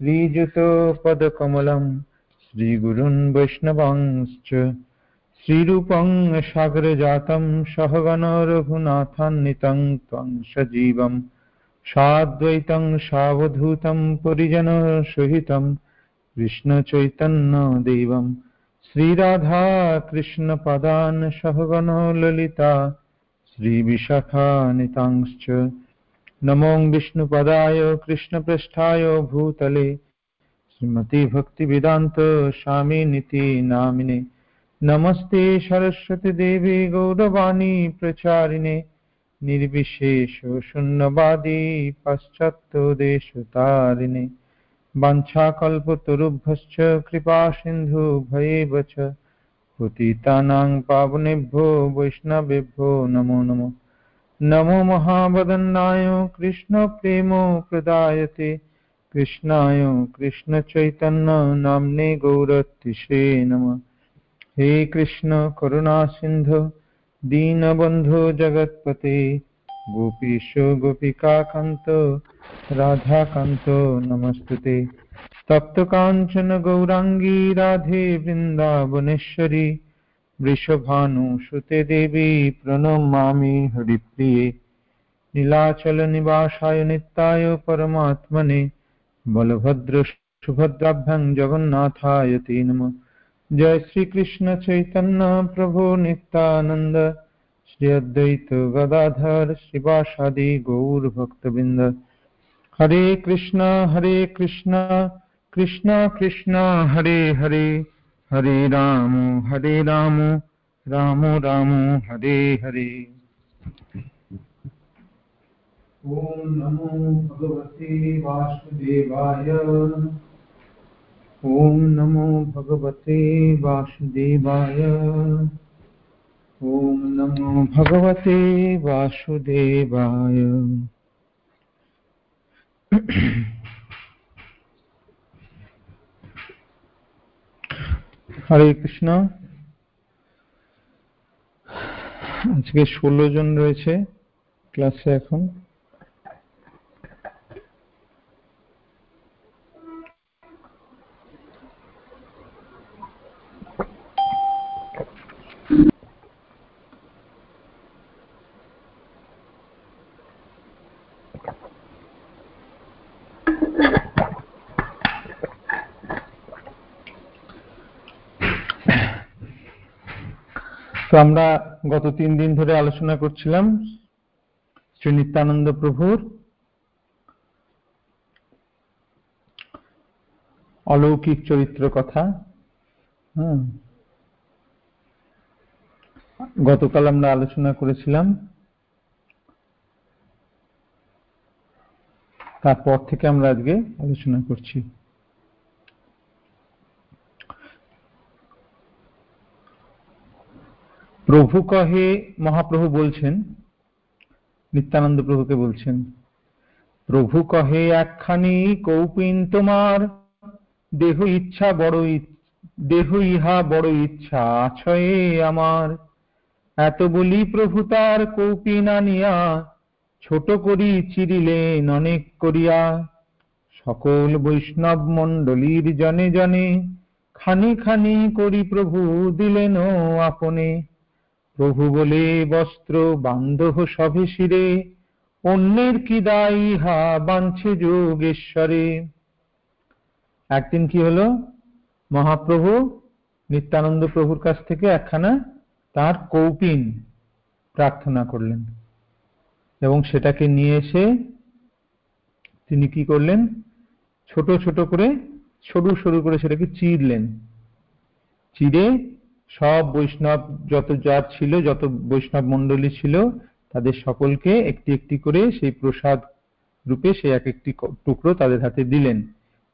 श्रीयुतपदकमलं श्रीगुरुन् वैष्णवांश्च श्रीरूपं सागरजातं सहगण रघुनाथान्वितं त्वं सजीवं साद्वैतं सावधूतं परिजनसहितं कृष्णचैतन्यदेवं श्रीराधाकृष्णपदान् सहगण ललिता श्रीविशाखानितांश्च नमो विष्णुपदाय कृष्णपृष्ठाय भूतले। श्रीमती भक्तिवेदान्त स्वामिनिति नामिने। नमस्ते सरस्वतीदेवी गौरवाणी प्रचारिणे। निर्विशेष शून्यवादी पाश्चात्यदेशतारिणे वाञ्छाकल्पतरुभ्यश्च कृपासिन्धुभयेव च। पतितानां पावनेभ्यो वैष्णवेभ्यो नमो नमः। नमो महावदन्नाय कृष्णप्रेमो प्रदायते। कृष्णाय कृष्णचैतन्य नाम्ने गौरतिशे नमः। हे कृष्ण करुणा सिन्धु, दीनबन्धो जगत्पते। गोपीश गोपिकान्त राधाकान्त, नमस्तुते। तप्तकाञ्चन गौराङ्गी राधे वृन्दावनेश्वरी। वृषभानुसुते देवी प्रणमा प्रणमामि हरिप्रिये। नीलाचलनिवासाय नित्याय परमात्मने। बलभद्रसुभद्राभ्यां जगन्नाथाय ते नमः। जय श्रीकृष्ण चैतन्य प्रभो नित्यानन्द। श्री अद्वैत गदाधर श्रीवासादि गौरभक्तबिन्द हरे कृष्ण हरे कृष्ण। कृष्ण कृष्ण, हरे हरे। हरे राम हरे राम राम राम हरे हरे। ॐ नमो भगवते वासुदेवाय। ॐ नमो भगवते वासुदेवाय। ॐ नमो भगवते वासुदेवाय। হরে কৃষ্ণ। আজকে ষোলো জন রয়েছে ক্লাসে এখন। তো আমরা গত তিন দিন ধরে আলোচনা করছিলাম শ্রী নিত্যানন্দ প্রভুর অলৌকিক চরিত্র কথা। গতকাল আমরা আলোচনা করেছিলাম। তারপর থেকে আমরা আজকে আলোচনা করছি। প্রভু কহে, মহাপ্রভু বলছেন, নিত্যানন্দ প্রভুকে বলছেন, প্রভু কহে, একখানি কৌপিন তোমার, দেহ ইচ্ছা বড় দেহ ইহা বড় ইচ্ছা আছয়ে আমার। এত বলি প্রভু তার কৌপিন আনিয়া, ছোট করি চিরিলেন অনেক করিয়া। সকল বৈষ্ণব মণ্ডলীর জনে জনে, খানি খানি করি প্রভু দিলেন আপনে। প্রভু বলে বস্ত্র বান্ধব সভে শিরে, অন্যের কি দায় ইহা বাঞ্ছে যোগেশ্বরে। একদিন কি হলো? মহাপ্রভু নিত্যানন্দ প্রভুর কাছ থেকে একখানা তার কৌপিন প্রার্থনা করলেন এবং সেটাকে নিয়ে এসে তিনি কি করলেন? ছোট ছোট করে, সরু সরু করে সেটাকে চিরলেন। চিরে সব বৈষ্ণব, যত যার ছিল, যত বৈষ্ণব মণ্ডলী ছিল, তাদের সকলকে একটি একটি করে সেই প্রসাদ রূপে সেই এক একটি টুকরো তাদের হাতে দিলেন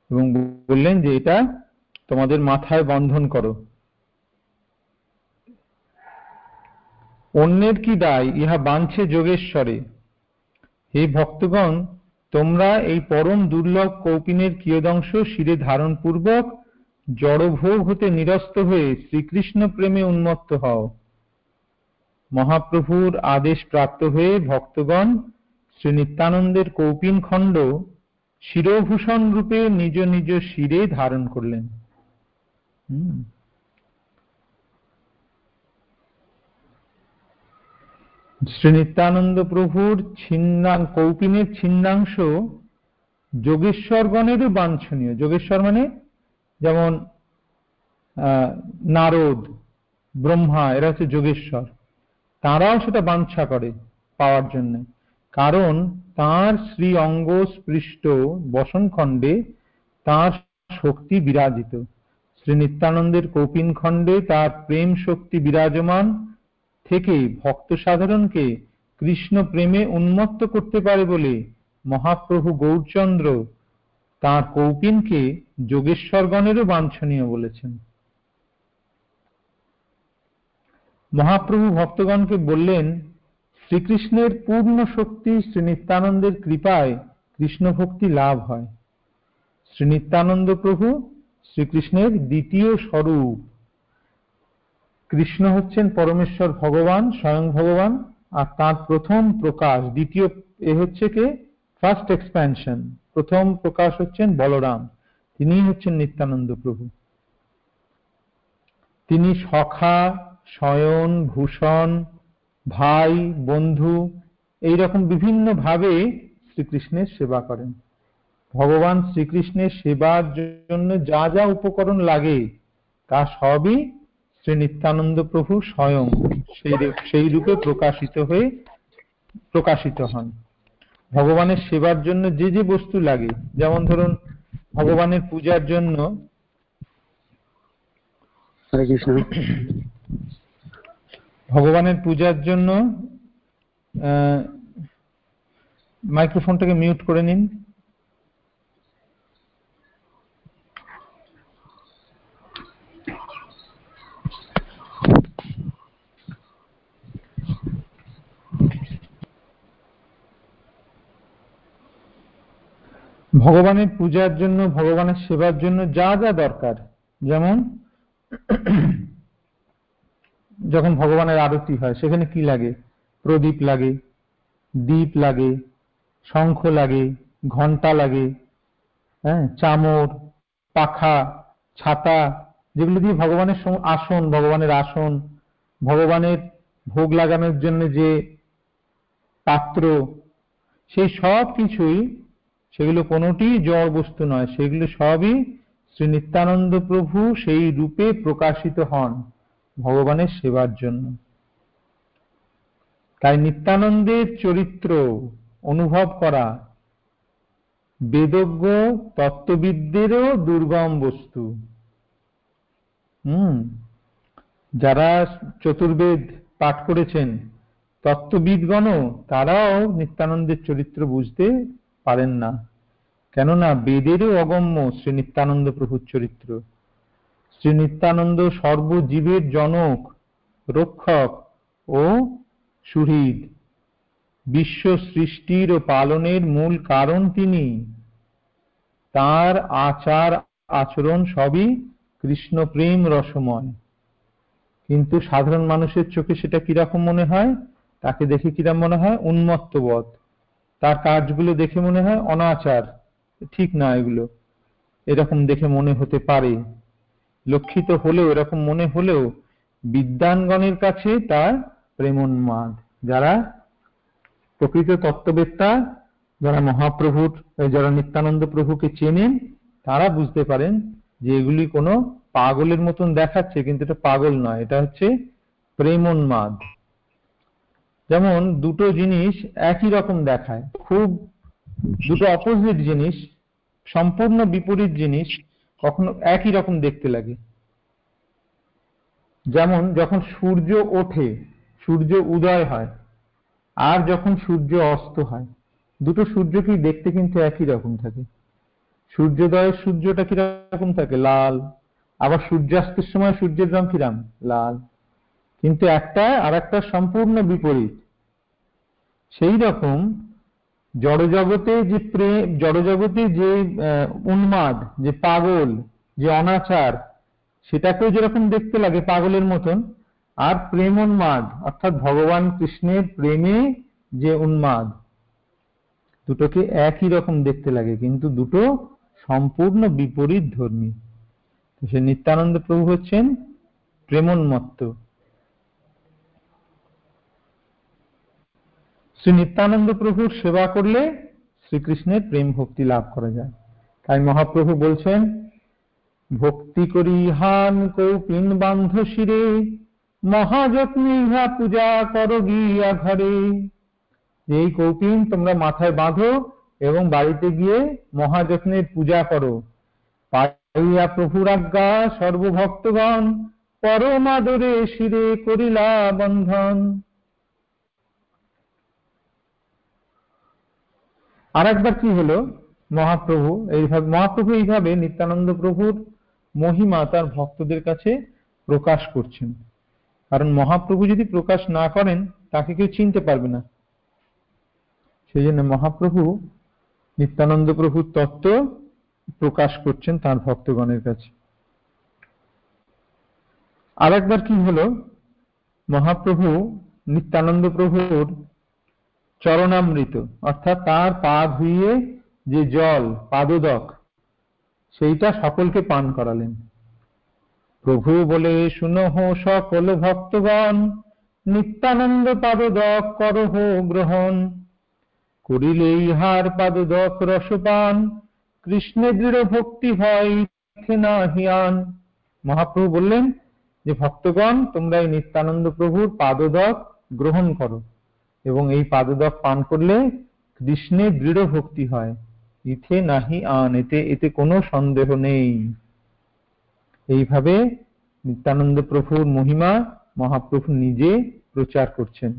এবং বললেন যে, এটা তোমাদের মাথায় বন্ধন করো। অন্যের কি দায়? ইহা বাঞ্ছে যোগেশ্বরে। হে ভক্তগণ, তোমরা এই পরম দুর্লভ কৌপিনের কিয়দংশ শিরে ধারণ পূর্বক জড়ভোগ হতে নিরস্ত হয়ে শ্রীকৃষ্ণ প্রেমে উন্মত্ত হও। মহাপ্রভুর আদেশ প্রাপ্ত হয়ে ভক্তগণ শ্রী নিত্যানন্দের কৌপিন খণ্ড শিরভূষণ রূপে নিজ নিজ শিরে ধারণ করলেন। শ্রী নিত্যানন্দ প্রভুর ছিন্না, কৌপিনের ছিন্নাংশ যোগেশ্বরগণেরও বাঞ্ছনীয়। যোগেশ্বর মানে যেমন নারদ, ব্রহ্মা, এরা হচ্ছে যোগেশ্বর। তারাও সেটা বাঞ্ছা করে পাওয়ার জন্য। কারণ তার শ্রী অঙ্গ স্পৃষ্ট বসনখণ্ডে তার শক্তি বিরাজিত। শ্রী নিত্যানন্দের কৌপিন খণ্ডে তার প্রেম শক্তি বিরাজমান থেকে ভক্ত সাধারণকে কৃষ্ণ প্রেমে উন্মত্ত করতে পারে বলে মহাপ্রভু গৌরচন্দ্র তার কৌপিনকে যোগেশ্বরগণেরও বাঞ্ছনীয় বলেছেন। মহাপ্রভু ভক্তগণকে বললেন, শ্রীকৃষ্ণের পূর্ণ শক্তি শ্রী নিত্যানন্দের কৃপায় কৃষ্ণ ভক্তি লাভ হয়। শ্রী নিত্যানন্দ প্রভু শ্রীকৃষ্ণের দ্বিতীয় স্বরূপ। কৃষ্ণ হচ্ছেন পরমেশ্বর ভগবান, স্বয়ং ভগবান, আর তার প্রথম প্রকাশ, দ্বিতীয়, এ হচ্ছে কে? ফার্স্ট এক্সপ্যানশন প্রথম প্রকাশ হচ্ছেন বলরাম। তিনি হচ্ছেন নিত্যানন্দ প্রভু। তিনি সখা, শয়ন, ভূষণ, ভাই, বন্ধু এই রকম বিভিন্ন ভাবে শ্রীকৃষ্ণের সেবা করেন। ভগবান শ্রীকৃষ্ণের সেবার জন্য যা যা উপকরণ লাগে, তা সবই শ্রী নিত্যানন্দ প্রভু স্বয়ং সেই সেই রূপে প্রকাশিত হয়ে প্রকাশিত হন। ভগবানের সেবার জন্য যে যে বস্তু লাগে যেমন ধরুন ভগবানের পূজার জন্য ভগবানের পূজার জন্য মাইক্রোফোনটাকে মিউট করে নিন। ভগবানের পূজার জন্য, ভগবানের সেবার জন্য যা যা দরকার। যেমন, যখন ভগবানের আরতি হয়, সেখানে কি লাগে? প্রদীপ লাগে দ্বীপ লাগে, শঙ্খ লাগে ঘণ্টা লাগে হ্যাঁ চামর, পাখা, ছাতা, যেগুলো দিয়ে ভগবানের আসন ভগবানের আসন, ভগবানের ভোগ লাগানোর জন্য যে পাত্র, সেই সব কিছুই সেগুলো কোনোটি জড় বস্তু নয়, সেগুলো সবই শ্রী নিত্যানন্দ প্রভু সেই রূপে প্রকাশিত হন ভগবানের সেবার জন্য। তাই নিত্যানন্দের চরিত্র অনুভব করা বেদজ্ঞ তত্ত্ববিদদেরও দুর্গম বস্তু। হম, যারা চতুর্বেদ পাঠ করেছেন, তত্ত্ববিদগণও তারাও নিত্যানন্দের চরিত্র বুঝতে পারেন না। কেননা বেদেরও অগম্য শ্রী নিত্যানন্দ প্রভুর চরিত্র। শ্রী নিত্যানন্দ সর্বজীবের জনক, রক্ষক ও সুহৃদ। বিশ্ব সৃষ্টির ও পালনের মূল কারণ তিনি। তার আচার আচরণ সবই কৃষ্ণ প্রেম রসময়। কিন্তু সাধারণ মানুষের চোখে সেটা কীরকম মনে হয়? তাকে দেখে কীরকম মনে হয়? উন্মত্তবধ। তার কাজগুলো দেখে মনে হয় অনাচার। ঠিক না এগুলো। এরকম দেখে মনে হতে পারে। লক্ষিত হলেও, এরকম মনে হলেও বিদ্যানগণের কাছে তার প্রেমোন্মাদ। যারা প্রকৃত তত্ত্ববেত্তা, যারা মহাপ্রভুর যারা নিত্যানন্দ প্রভুকে চেনেন, তারা বুঝতে পারেন যে এগুলি কোনো পাগলের মতন দেখাচ্ছে, কিন্তু এটা পাগল নয়। এটা হচ্ছে প্রেমোন্মাদ। যেমন দুটো জিনিস একই রকম দেখায়। খুব দুটো অপোজিট জিনিস, সম্পূর্ণ বিপরীত জিনিস কখনো একই রকম দেখতে লাগে। যেমন যখন সূর্য ওঠে, সূর্য উদয় হয়, আর যখন সূর্য অস্ত হয়, দুটো সূর্যকেই দেখতে কিন্তু একই রকম থাকে। সূর্যোদয়ের সূর্যটা কীরকম থাকে? লাল। আবার সূর্যাস্তের সময় সূর্যের রং কিরাম? লাল। কিন্তু একটা আর একটা সম্পূর্ণ বিপরীত। সেই রকম জড়জগতে যে প্রেম, জড়জগতে যে উন্মাদ, যে পাগল, যে অনাচার, সেটাকেও যেরকম দেখতে লাগে পাগলের মতন, আর প্রেম উন্মাদ, অর্থাৎ ভগবান কৃষ্ণের প্রেমে যে উন্মাদ, দুটোকে একই রকম দেখতে লাগে, কিন্তু দুটো সম্পূর্ণ বিপরীত ধর্মী। সে নিত্যানন্দ প্রভু হচ্ছেন প্রেমোন্মত্ত। শ্রী নিত্যানন্দ প্রভুর সেবা করলে শ্রীকৃষ্ণের প্রেম ভক্তি লাভ করা যায়। তাই মহাপ্রভু বলছেন, ভক্তি করি হান কৌপিন বান্ধ শিরে, মহাযত্নে ইহা পূজা করো গিয়া ঘরে। এই কৌপিন তোমরা মাথায় বাঁধো এবং বাড়িতে গিয়ে মহাযত্নের পূজা করো। পাইয়া প্রভুর আজ্ঞা সর্বভক্তগণ পরমাদরে শিরে করিলা বন্ধন। আর একবার কি হলো? মহাপ্রভু, এইভাবে মহাপ্রভু এইভাবে নিত্যানন্দ প্রভুর মহিমা তার ভক্তদের কাছে প্রকাশ করছেন। কারণ মহাপ্রভু যদি প্রকাশ না করেন, তাকে কেউ চিনতে পারবে না। সেই জন্য মহাপ্রভু নিত্যানন্দ প্রভুর তত্ত্ব প্রকাশ করছেন তার ভক্তগণের কাছে। আর একবার কি হলো? মহাপ্রভু নিত্যানন্দ প্রভুর চরণামৃত, অর্থাৎ তার পা ধুইয়ে যে জল, পাদদক, সেইটা সকলকে পান করালেন। প্রভু বলে শুনহ সকল ভক্তগণ, নিত্যানন্দ পাদদক করহ গ্রহণ। করিলে ইহার পাদদক রসপান, কৃষ্ণে দৃঢ় ভক্তি হয় না হিয়ান মহাপ্রভু বললেন যে, ভক্তগণ, তোমরা এই নিত্যানন্দ প্রভুর পাদদক গ্রহণ করো। এবং এই পাদদক পান করলে কৃষ্ণে দৃঢ় ভক্তি হয়। ইথে নাহি আন, এতে এতে কোনো সন্দেহ নেই। এইভাবে নিত্যানন্দ প্রভুর মহিমা মহাপ্রভু নিজে প্রচার করছেন।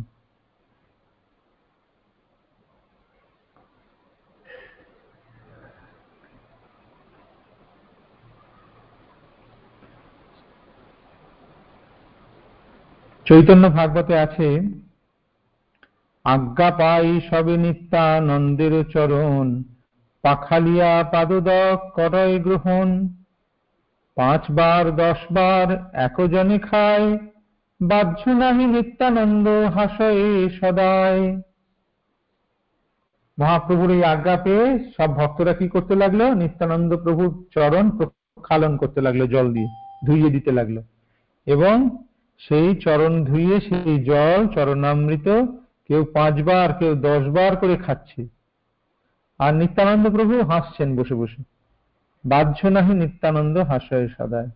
চৈতন্য ভাগবতে আছে আজ্ঞা পাই সবে নিত্যানন্দের চরণ। পাখালিয়া পাদদক করয় গ্রহণ। পাঁচবার, দশবার একজনে খায়। বাহ্য নাহি নিত্যানন্দ হাসয়ে সদায়। মহাপ্রভুর এই আজ্ঞা পেয়ে সব ভক্তরা কি করতে লাগল? নিত্যানন্দ প্রভুর চরণ প্রক্ষালন করতে লাগল, জল দিয়ে, ধুইয়ে দিতে লাগল। এবং সেই চরণ ধুইয়ে, সেই জল চরণামৃত কেউ পাঁচবার, কেউ দশ বার করে খাচ্ছে। আর নিত্যানন্দ প্রভু হাসছেন বসে বসে। বাহ্য নাহি নিত্যানন্দ হাসয় সদায়।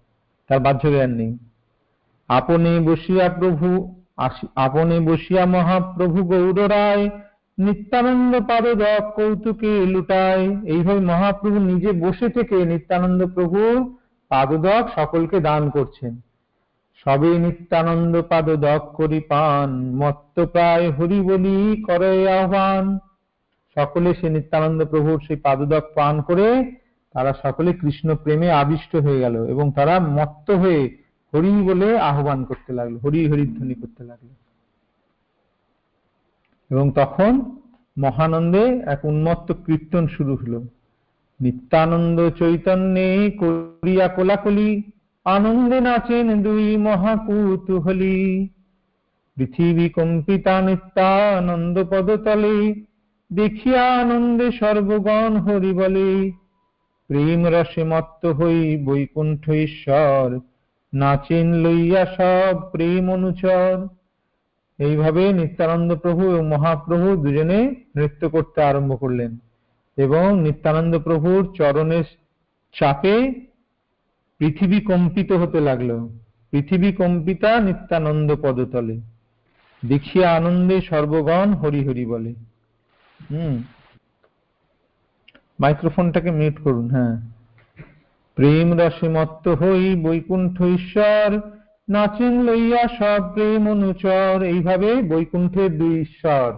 তার বাহ্য জ্ঞান নেই। আপনে বসিয়া প্রভু আপনে বসিয়া মহাপ্রভু গৌর রায় নিত্যানন্দ পাদক কৌতুকে লুটায়। এইভাবে মহাপ্রভু নিজে বসে থেকে নিত্যানন্দ প্রভু পাদদক সকলকে দান করছেন। সবে নিত্যানন্দ পাদ পাদদক করি পান, মত্ত প্রায় হরি বলি করে আহ্বান। সকলে সে নিত্যানন্দ প্রভুর সেই পাদদক পান করে, তারা সকলে কৃষ্ণ প্রেমে আবিষ্ট হয়ে গেল এবং তারা মত্ত হয়ে হরি বলে আহ্বান করতে লাগল, হরি হরিধ্বনি করতে লাগল। এবং তখন মহানন্দে এক উন্মত্ত কীর্তন শুরু হলো। নিত্যানন্দ চৈতন্যে করিয়া কোলাকলি আনন্দে নাচেন দুই মহাকুতুহলী। পৃথিবী কম্পিতা নিত্যানন্দ পদতলে দেখিয়া আনন্দে সর্বগণ হরি বলে প্রেম রসে মত্ত হই বৈকুণ্ঠ ঈশ্বর, নাচেন লইয়া সব প্রেম অনুচর। এইভাবে নিত্যানন্দ প্রভু এবং মহাপ্রভু দুজনে নৃত্য করতে আরম্ভ করলেন এবং নিত্যানন্দ প্রভুর চরণের চাপে পৃথিবী কম্পিত হতে লাগল। পৃথিবী কম্পিতা নিত্যানন্দ পদতলে। দেখিয়া আনন্দে সর্বগণ হরি হরি বলে। হুম। মাইক্রোফোনটাকে মিউট করুন হ্যাঁ। প্রেম রসে মত্ত হই বৈকুণ্ঠ ঈশ্বর, নাচেন লইয়া সব প্রেম অনুচর। এইভাবে বৈকুণ্ঠের দুই ঈশ্বর।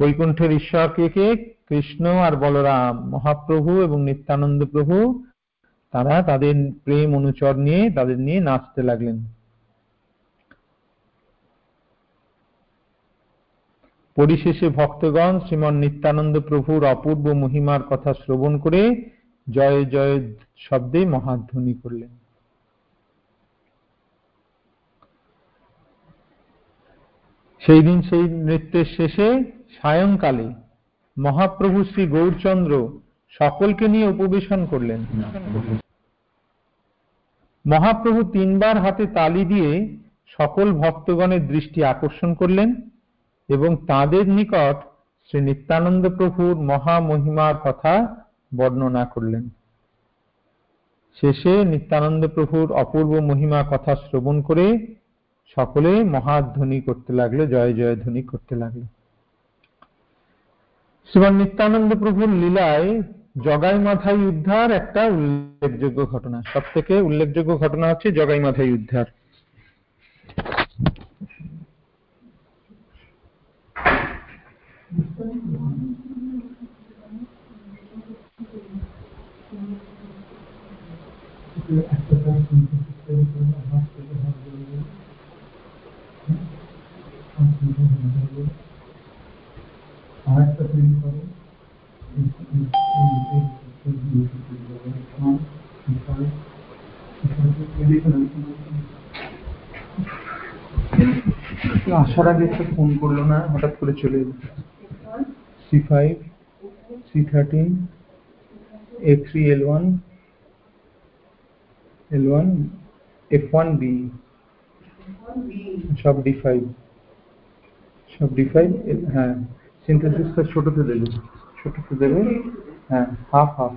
বৈকুণ্ঠের ঈশ্বর কে কে? কৃষ্ণ আর বলরাম, মহাপ্রভু এবং নিত্যানন্দ প্রভু। তারা তাদের প্রেম অনুচর নিয়ে, তাদের নিয়ে নাচতে লাগলেন। পরিশেষে ভক্তগণ শ্রীমন নিত্যানন্দ প্রভুর অপূর্ব মহিমার কথা শ্রবণ করে জয় জয় শব্দে মহাধ্বনি করলেন। সেই দিন সেই নৃত্যের শেষে সায়ংকালে মহাপ্রভু শ্রী গৌরচন্দ্র সকলকে নিয়ে উপবেশন করলেন। মহাপ্রভু তিনবার হাতে তালি দিয়ে সকল ভক্তগণের দৃষ্টি আকর্ষণ করলেন এবং তাদের নিকট শ্রী নিত্যানন্দ প্রভুর মহামহিমার কথা বর্ণনা করলেন। শেষে নিত্যানন্দ প্রভুর অপূর্ব মহিমা কথা শ্রবণ করে সকলে মহাধ্বনি করতে লাগল, জয় জয় ধ্বনি করতে লাগল। শ্রীমান নিত্যানন্দ প্রভুর লীলায় জগাই মাথায় উদ্ধার একটা উল্লেখযোগ্য ঘটনা। সব থেকে উল্লেখযোগ্য ঘটনা হচ্ছে জগাই মাথায় উদ্ধার তৈরি করো। আসার আগে একটা ফোন করল না, হঠাৎ করে চলে এলো। C five C thirteen A three L one L one F one B সব ডি ফাইভ সব ডি ফাইভ হ্যাঁ সিনথেসিসটা ছোটতে দেবে ছোটতে দেবে। হ্যাঁ হাফ হাফ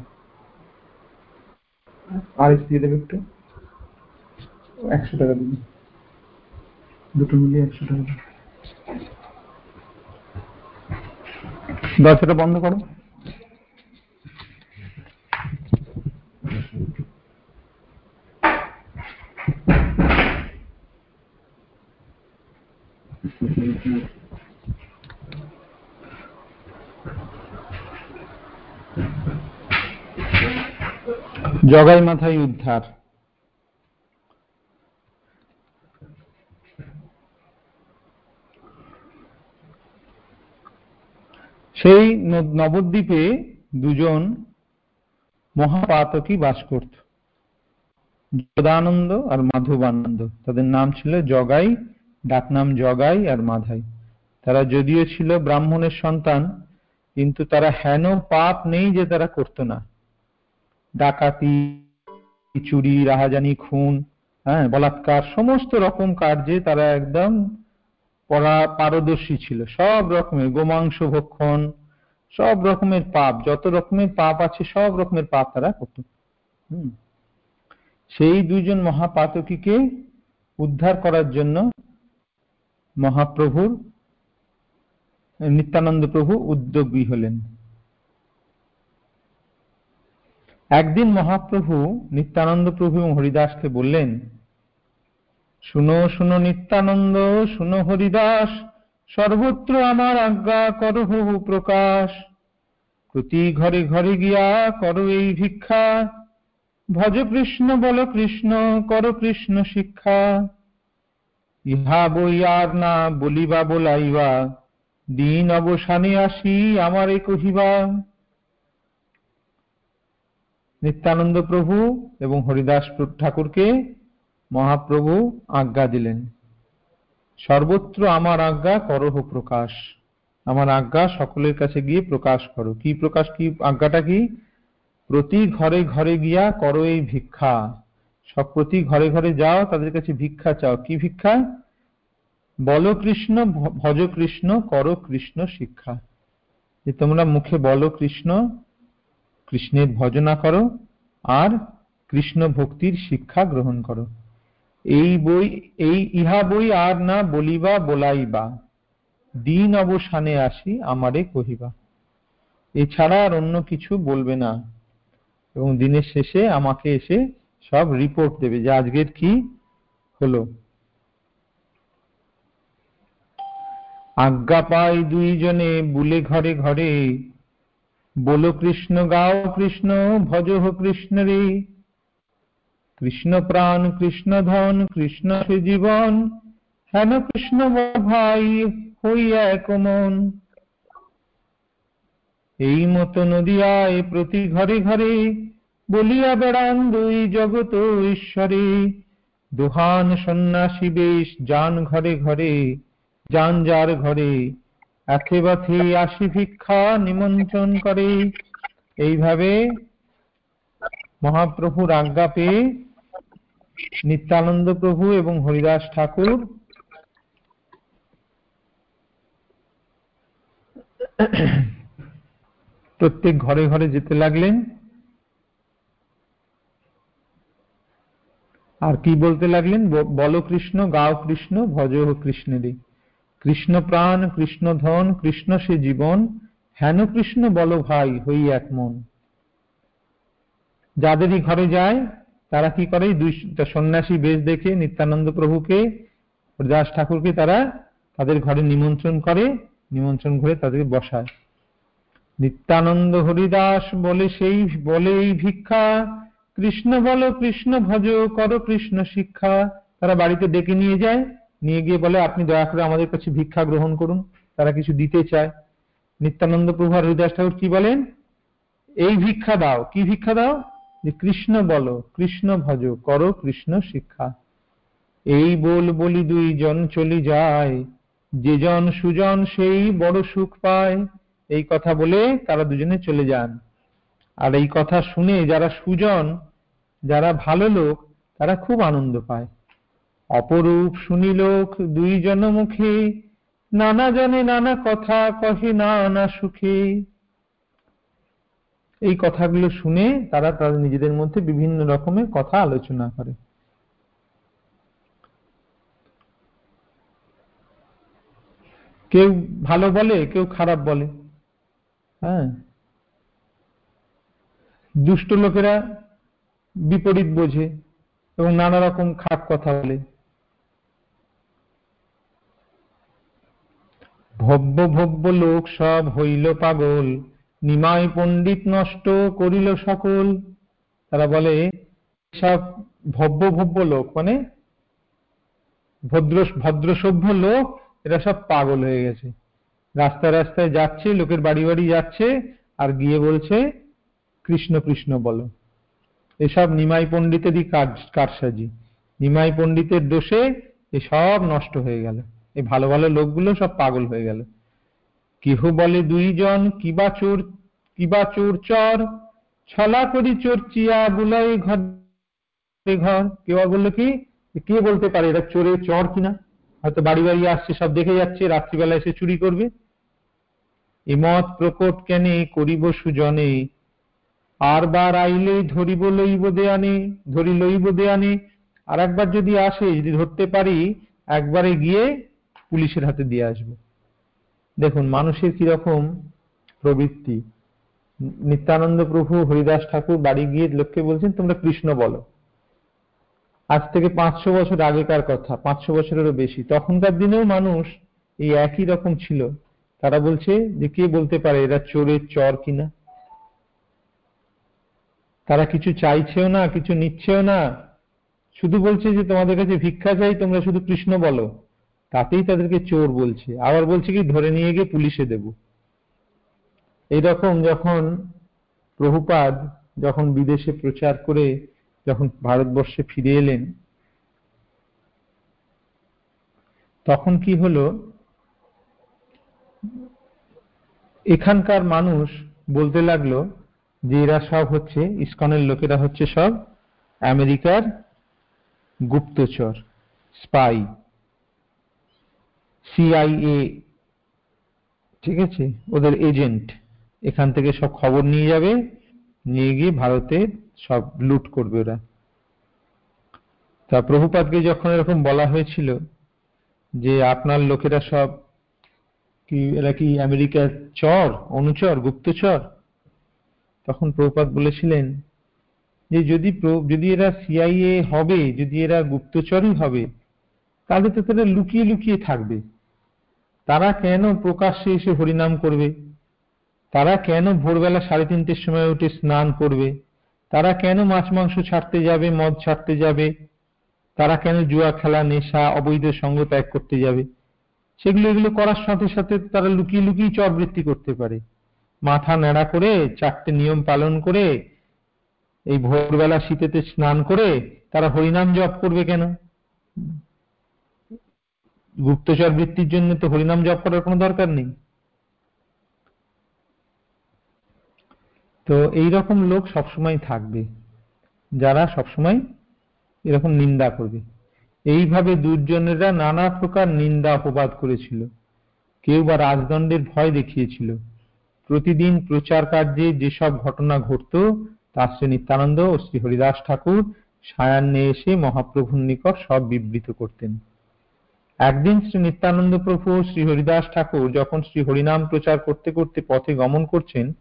আর এস দিয়ে দেবে একটু? একশো টাকা দেবে। দুটো মিলিয়ে একশো টাকা দরজাটা বন্ধ করো। জগাই মাথায় উদ্ধার। সেই নবদ্বীপে দুজন মহাপাতকী বাস করত। যদানন্দ আর মাধবানন্দ। তাদের নাম ছিল জগাই ডাকনাম জগাই আর মাধাই। তারা যদিও ছিল ব্রাহ্মণের সন্তান, কিন্তু তারা হেন পাপ নেই যে তারা করতো না। ডাকাতি, চুরি, রাহাজানি, খুন হ্যাঁ বলাৎকার, সমস্ত রকম কার্যে তারা একদম পরা পারদর্শী ছিল। সব রকমের গোমাংস ভক্ষণ, সব রকমের পাপ, যত রকমের পাপ আছে, সব রকমের পাপ তারা করত। হুম। সেই দুইজন মহাপাতকীকে উদ্ধার করার জন্য মহাপ্রভুর, নিত্যানন্দ প্রভু উদ্যোগী হলেন। একদিন মহাপ্রভু নিত্যানন্দ প্রভু এবং হরিদাসকে বললেন, শুনো শুনো নিত্যানন্দ, শুনো হরিদাস, সর্বত্র আমার আজ্ঞা করো হু প্রকাশ। প্রতি ঘরে ঘরে গিয়া করো এই ভিক্ষা। ভজ কৃষ্ণ, বল কৃষ্ণ, কর কৃষ্ণ শিক্ষা। ইহা বই আর না বলিবা বলাইবা, দিন অবসানে আসি আমারে কহিবা। নিত্যানন্দ প্রভু এবং হরিদাস ঠাকুরকে মহাপ্রভু আজ্ঞা দিলেন। সর্বত্র আমার আজ্ঞা করহ প্রকাশ। আমার আজ্ঞা সকলের কাছে গিয়ে প্রকাশ করো। কি প্রকাশ? কি আজ্ঞাটা কি? প্রতি ঘরে ঘরে গিয়া করো এই ভিক্ষা। সব প্রতি ঘরে ঘরে যাও, তাদের কাছে ভিক্ষা চাও। কি ভিক্ষা? বলো কৃষ্ণ ভজ কৃষ্ণ, করো কৃষ্ণ শিক্ষা। যে তোমরা মুখে বলো কৃষ্ণ কৃষ্ণের ভজনা করো আর কৃষ্ণ ভক্তির শিক্ষা গ্রহণ করো। এই বই, এই ইহা বই আর না বলিবা বলাইবা, দিন অবসানে আসি আমারে কহিবা। এছাড়া আর অন্য কিছু বলবে না। এবং দিনের শেষে আমাকে এসে সব রিপোর্ট দেবে যে আজকের কি হলো। আজ্ঞা পাই দুইজনে বুলে ঘরে ঘরে বলো কৃষ্ণ, গাও কৃষ্ণ ভজ কৃষ্ণ রে কৃষ্ণ প্রাণ, কৃষ্ণ ধন, কৃষ্ণ সে জীবন। হেন কৃষ্ণ ভাই হইয়া এক মন। এই মতো নদিয়ায় প্রতি ঘরে ঘরে বলিয়া বেড়ান দুই জগত ঈশ্বরে। দোহান সন্ন্যাসী বেশ যান ঘরে ঘরে, যান যার ঘরে। এথে বাথে আসি ভিক্ষা নিমন্ত্রণ করে। এইভাবে মহাপ্রভুর আজ্ঞা পেয়ে নিত্যানন্দ প্রভু এবং হরিদাস ঠাকুর প্রত্যেক ঘরে ঘরে যেতে লাগলেন। আর কি বলতে লাগলেন? বলো কৃষ্ণ, গাও কৃষ্ণ, ভজ কৃষ্ণেরই। কৃষ্ণ প্রাণ, কৃষ্ণ ধন, কৃষ্ণ সে জীবন, হেন কৃষ্ণ বলো ভাই হই এক মন। যাদেরই ঘরে যায়, তারা কি করে? দুই সন্ন্যাসী বেশ দেখে নিত্যানন্দ প্রভুকে, হরিদাস ঠাকুরকে তারা তাদের ঘরে নিমন্ত্রণ করে নিমন্ত্রণ করে তাদের বসায়। নিত্যানন্দ হরিদাস বলে সেই, বলে এই ভিক্ষা, কৃষ্ণ বলো, কৃষ্ণ ভজ, কর কৃষ্ণ শিক্ষা, তারা বাড়িতে ডেকে নিয়ে যায়। নিয়ে গিয়ে বলে, আপনি দয়া করে আমাদের কাছে ভিক্ষা গ্রহণ করুন। তারা কিছু দিতে চায়। নিত্যানন্দ প্রভু হরিদাস ঠাকুর কি বলেন? এই ভিক্ষা দাও। কি ভিক্ষা দাও? যে, কৃষ্ণ বলো, কৃষ্ণ ভজ, করো কৃষ্ণ শিক্ষা। এই বল বলি দুইজন চলি যায়, যে জন সুজন সেই বড় সুখ পায়। এই কথা বলে তারা দুজনে চলে যান। আর এই কথা শুনে যারা সুজন, যারা ভালো লোক, তারা খুব আনন্দ পায়। অপরূপ শুনি লোক দুইজন মুখে নানা জনে নানা কথা কহে নানা সুখে। এই কথাগুলো শুনে তারা তাদের নিজেদের মধ্যে বিভিন্ন রকমের কথা আলোচনা করে। কেউ ভালো বলে, কেউ খারাপ বলে। হ্যাঁ? দুষ্ট লোকেরা বিপরীত বোঝে এবং নানা রকম খারাপ কথা বলে। ভব্য ভব্য লোক সব হইল পাগল, নিমাই পণ্ডিত নষ্ট করিল সকল। তারা বলে সব ভব্য ভব্য লোক মানে ভদ্র ভদ্র সভ্য লোক, এরা সব পাগল হয়ে গেছে। রাস্তায় রাস্তায় যাচ্ছে, লোকের বাড়ি বাড়ি যাচ্ছে, আর গিয়ে বলছে, কৃষ্ণ কৃষ্ণ বলো। এসব নিমাই পণ্ডিতেরই কাজ কারসাজি। নিমাই পণ্ডিতের দোষে এসব নষ্ট হয়ে গেল। এই ভালো ভালো লোকগুলো সব পাগল হয়ে গেল। কেহ বলে দুইজন কিবা চোর কিবা চোর চর, ছলা করি চোরচিয়া বুলাই ঘর ঘর। কেউ বলল কি, কে বলতে পারে, এটা চোরের চর কিনা? হয়তো বাড়ি বাড়ি আসছে, সব দেখে যাচ্ছে, রাত্রিবেলা এসে চুরি করবে। এমত প্রকট কেনে করিব সুজনে। আর বার আইলে ধরিব লইব দেয়ানে, ধরি লইব দেয়ানে। আর একবার যদি আসে, যদি ধরতে পারি, একবারে গিয়ে পুলিশের হাতে দিয়ে আসব। দেখুন, মানুষের কীরকম প্রবৃত্তি? নিত্যানন্দ প্রভু, হরিদাস ঠাকুর বাড়ি গিয়ে লোককে বলছেন, তোমরা কৃষ্ণ বলো। আজ থেকে পাঁচশো বছর আগেকার কথা, পাঁচশো বছরেরও বেশি। তখনকার দিনেও মানুষ এই একই রকম ছিল। তারা বলছে যে, কে বলতে পারে এরা চোরের চর কিনা? তারা কিছু চাইছেও না, কিছু নিচ্ছেও না। শুধু বলছে যে, তোমাদের কাছে ভিক্ষা চাই, তোমরা শুধু কৃষ্ণ বলো। তাতেই তাদেরকে চোর বলছে। আবার বলছে কি, ধরে নিয়ে গিয়ে পুলিশে দেব। এইরকম যখন প্রভুপাদ যখন বিদেশে প্রচার করে যখন ভারতবর্ষে ফিরে এলেন, তখন কি হলো? এখানকার মানুষ বলতে লাগল যে এরা সব হচ্ছে, ইস্কনের লোকেরা হচ্ছে সব আমেরিকার গুপ্তচর, স্পাই। সিআইএ ঠিক আছে? ওদের এজেন্ট এখান থেকে সব খবর নিয়ে যাবে, নিয়ে গিয়ে ভারতে সব লুট করবে ওরা। তা প্রভুপাদকে যখন এরকম বলা হয়েছিল যে আপনার লোকেরা সব কি এরা কি আমেরিকার চর, অনুচর, গুপ্তচর? তখন প্রভুপাত বলেছিলেন যে যদি যদি এরা সিআইএ হবে, যদি এরা গুপ্তচরই হবে, তাহলে তো তারা লুকিয়ে লুকিয়ে থাকবে। তারা কেন প্রকাশ্যে এসে হরিনাম করবে? তারা কেন ভোরবেলা সাড়ে তিনটের সময় উঠে স্নান করবে? তারা কেন মাছ মাংস ছাড়তে যাবে, মদ ছাড়তে যাবে? তারা কেন জুয়া খেলা, নেশা, অবৈধ সঙ্গ ত্যাগ করতে যাবে? সেগুলো এগুলো করার সাথে সাথে তারা লুকিয়ে লুকিয়ে চরবৃত্তি করতে পারে। মাথা ন্যাড়া করে চারটে নিয়ম পালন করে, এই ভোরবেলা শীতেতে স্নান করে তারা হরিনাম জপ করবে কেন? গুপ্তচর বৃত্তির জন্য তো হরিনাম জপ করার কোনো দরকার নেই। তো এই রকম লোক সবসময় থাকবে। যারা সবসময় এরকম নিন্দা করবে। এইভাবে দুর্জনেরা নানা প্রকার নিন্দা অপবাদ করেছিল। কেউ বা রাজদণ্ডের ভয় দেখিয়েছিল। প্রতিদিন প্রচার কার্যে যেসব ঘটনা ঘটত, তার শ্রী নিত্যানন্দ ও শ্রী হরিদাস ঠাকুর সায়ান্নে এসে মহাপ্রভুর নিকট সব বিবৃত করতেন। একদিন শ্রী নিত্যানন্দ প্রভু শ্রী হরিদাস ঠাকুর যখন শ্রী হরিনাম প্রচার করতে করতে পথে গমন করছেন,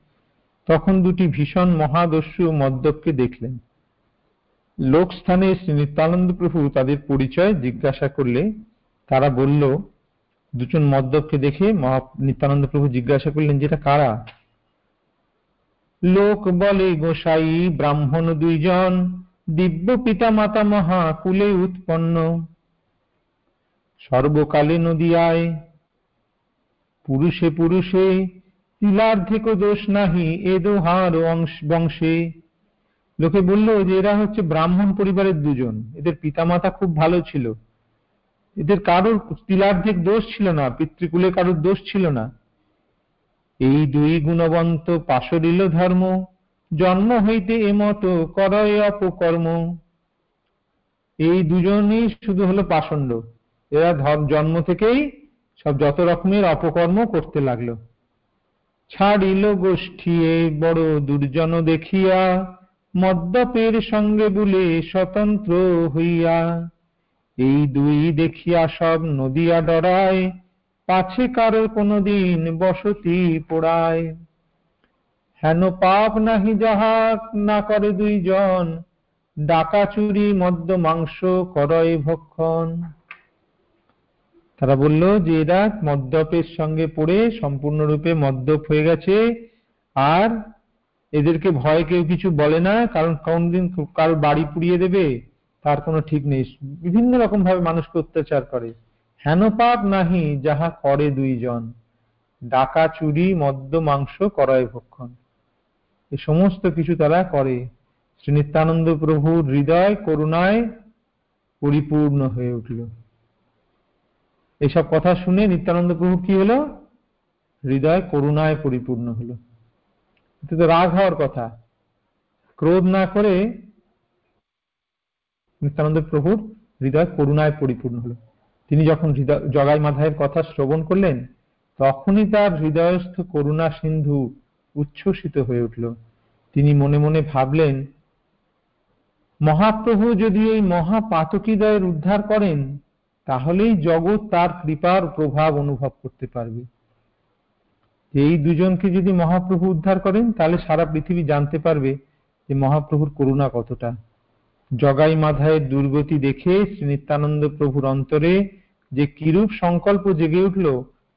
তখন দুটি ভীষণ মহাদস্যু মদ্যপকে দেখলেন। লোকস্থানে শ্রী নিত্যানন্দ প্রভু তাদের পরিচয় জিজ্ঞাসা করলে তারা বলল, দুজন মদ্যপকে দেখে মহা নিত্যানন্দ প্রভু জিজ্ঞাসা করলেন, যেটা কারা? লোক বলে গোসাই, ব্রাহ্মণ দুইজন, দিব্য পিতা মাতা মহা কুলে উৎপন্ন। সর্বকালে নদিয়ায়। পুরুষে পুরুষে তিলার্ধেক দোষ নাহি এ দোহার বংশে। লোকে বলল যে এরা হচ্ছে ব্রাহ্মণ পরিবারের দুজন। এদের পিতামাতা খুব ভালো ছিল। এদের কারোর তিলার্ধেক দোষ ছিল না, পিতৃকুলে কারোর দোষ ছিল না। এই দুই গুণবন্ত পাশরিল ধর্ম, জন্ম হইতে এ এমত করয় অপকর্ম। এই দুজনই শুধু হলো পাষণ্ড। এরা জন্ম থেকেই সব যত রকমের অপকর্ম করতে লাগল। ছাড়িল গোষ্ঠীয়ে বড় দুর্জন দেখিয়া, মদ্যপের সঙ্গে বুলে স্বতন্ত্র হইয়া। এই দুই দেখিয়া সব নদিয়া ডরায়, পাছে কারও কোনদিন বসতি পোড়ায়। হেন পাপ নাহি যাহা না করে দুইজন, ডাকা চুরি মদ্য মাংস করয় ভক্ষণ। তারা বলল, যে এরা মদ্যপের সঙ্গে পড়ে সম্পূর্ণরূপে মদ্যপ হয়ে গেছে, আর এদেরকে ভয় কেউ কিছু বলে না, কারণ কোনদিন কারও বাড়ি পুড়িয়ে দেবে, তার কোনো ঠিক নেই। বিভিন্ন রকম ভাবে মানুষকে অত্যাচার করে। হেন পাপ নাহি, যাহা করে দুইজন। ডাকা চুরি, মদ্য, মাংস করায় ভক্ষণ। এ সমস্ত কিছু তারা করে। শ্রী নিত্যানন্দ প্রভুর হৃদয়, করুণায় পরিপূর্ণ হয়ে উঠল। এসব কথা শুনে নিত্যানন্দ প্রভু কি হলো? হৃদয় করুণায় পরিপূর্ণ হলো। তো রাগ হওয়ার কথা। ক্রোধ না করে নিত্যানন্দ প্রভুর হৃদয় করুণায় পরিপূর্ণ হলো। তিনি যখন জগাই মাধায়ের কথা শ্রবণ করলেন, তখনই তার হৃদয়স্থ করুণা সিন্ধু উচ্ছ্বসিত হয়ে উঠল। তিনি মনে মনে ভাবলেন, মহাপ্রভু যদি এই মহাপাতকীদয়ের উদ্ধার করেন তাহলেই জগৎ তার কৃপার প্রভাব অনুভব করতে পারবে। এই দুজনকে যদি মহাপ্রভু উদ্ধার করেন, তাহলে সারা পৃথিবী জানতে পারবে যে মহাপ্রভুর করুণা কতটা। জগাই মাধায়ের দুর্গতি দেখে শ্রী নিত্যানন্দ প্রভুর অন্তরে যে কিরূপ সংকল্প জেগে উঠল,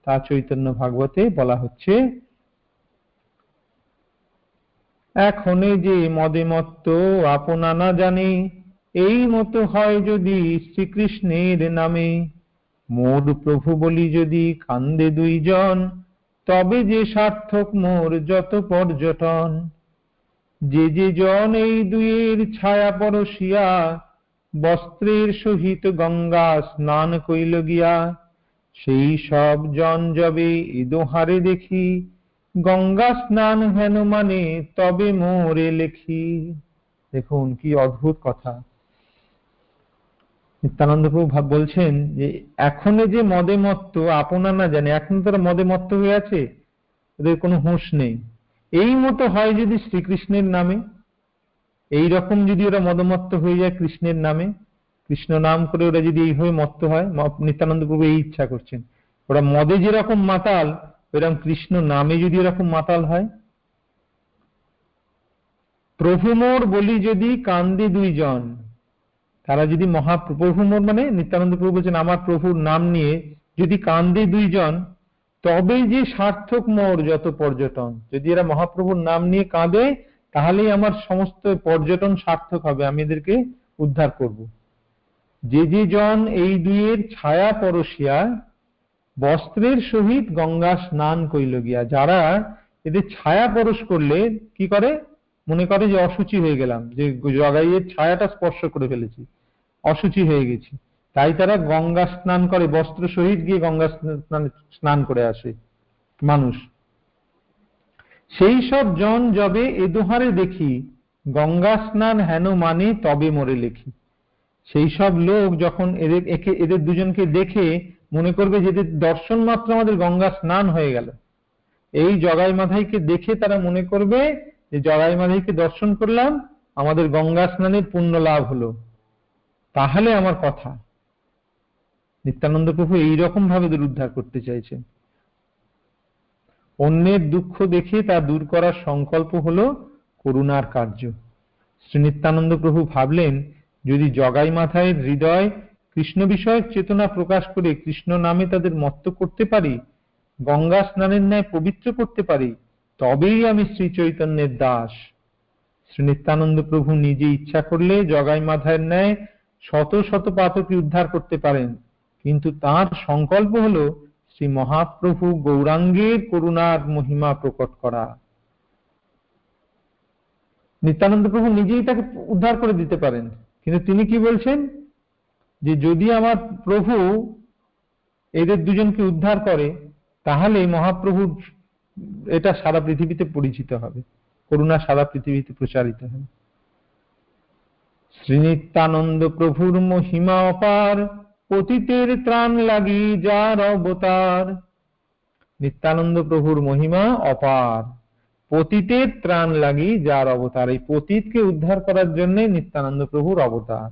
তা চৈতন্য ভাগবতে বলা হচ্ছে, এখনে যে মদে মত্ত, আপনা না জানে এই মতো হয় যদি শ্রীকৃষ্ণের নামে। মোর প্রভু বলি যদি কান্দে দুইজন, তবে যে সার্থক মোর যত পর্যটন। যে যে জন এই দুইয়ের ছায়া পরশিয়া, বস্ত্রের সহিত গঙ্গা স্নান কইল গিয়া, সেই সব জন যবে ইদোহারে দেখি, গঙ্গা স্নান হেন মানে তবে মোরে লেখি। দেখুন কি অদ্ভুত কথা। নিত্যানন্দ প্রভু বলছেন যে, এখনও যে মদে মত্ত, আপনা না জানে, এখন তারা মদে মত্ত হয়ে আছে, ওদের কোনো হুঁশ নেই। এই মতো হয় যদি শ্রীকৃষ্ণের নামে, এই রকম যদি ওরা মদমত্ত হয়ে যায় কৃষ্ণের নামে, কৃষ্ণ নাম করে ওরা যদি এইভাবে মত্ত হয় নিত্যানন্দ প্রভু এই ইচ্ছা করছেন। ওরা মদে যেরকম মাতাল এরকম কৃষ্ণ নামে যদি এরকম মাতাল হয়। প্রভু মোর বলি যদি কান্দে দুইজন তারা যদি মহাপ্রভু মানে নিত্যানন্দ প্রভু বলছেন, আমার প্রভুর নাম নিয়ে যদি কান্দে দুইজন, তবে যে সার্থক মোর যত পর্যটন। যদি এরা মহাপ্রভুর নাম নিয়ে কাঁদে, তাহলেই আমার সমস্ত পর্যটন সার্থক হবে, আমি এদেরকে উদ্ধার করব। যে যে জন এই দুইয়ের ছায়া পরশিয়া, বস্ত্রের সহিত গঙ্গা স্নান কইল গিয়া, যারা এদের ছায়া পরশ করলে কি করে? মনে করে যে অসুচি হয়ে গেলাম, যে জগাইয়ের ছায়াটা স্পর্শ করে ফেলেছি। অসুচি হয়ে গেছি। তাই তারা গঙ্গা স্নান করে, বস্ত্র সহিত গিয়ে গঙ্গা স্নান স্নান করে আসে মানুষ। সেই সব জন যবে এ দোহারে দেখি, গঙ্গা স্নান হেন মানে তবে মরে লেখি। সেই সব লোক যখন এদের, একে, এদের দুজনকে দেখে মনে করবে যে দর্শন মাত্র আমাদের গঙ্গা স্নান হয়ে গেল। এই জগাই মাধাইকে দেখে তারা মনে করবে যে জগাই মাধাইকে দর্শন করলাম, আমাদের গঙ্গা স্নানের পুণ্য লাভ হলো। তাহলে আমার কথা। নিত্যানন্দ প্রভু এইরকম ভাবে উদ্ধার করতে চাইছেন। অন্যের দুঃখ দেখে তা দূর করার সংকল্প হলো করুণার কার্য। শ্রী নিত্যানন্দ প্রভু ভাবলেন, যদি জগাই মাথায় হৃদয় কৃষ্ণ বিষয়ক চেতনা প্রকাশ করে কৃষ্ণ নামে তাদের মত্ত করতে পারি, গঙ্গা স্নানের ন্যায় পবিত্র করতে পারি, তবেই আমি শ্রী চৈতন্যের দাস। শ্রী নিত্যানন্দ প্রভু নিজে ইচ্ছা করলে জগাই মাথায় ন্যায় শত শত পাতকে উদ্ধার করতে পারেন। কিন্তু তার সংকল্প হলো শ্রী মহাপ্রভু গৌরাঙ্গের করুণার মহিমা প্রকট করা। নিত্যানন্দ প্রভু নিজেই তাকে উদ্ধার করে দিতে পারেন। কিন্তু তিনি কি বলছেন? যে যদি আমার প্রভু এদের দুজনকে উদ্ধার করে তাহলে মহাপ্রভুর এটা সারা পৃথিবীতে পরিচিত হবে। করুণা সারা পৃথিবীতে প্রচারিত হবে। শ্রীনিত্যানন্দ প্রভুর মহিমা অপার পতিতের ত্রাণ লাগি যার অবতার। নিত্যানন্দ প্রভুর মহিমা অপার পতিতের ত্রাণ লাগি যার অবতার। এই পতিতকে উদ্ধার করার জন্য নিত্যানন্দ প্রভুর অবতার।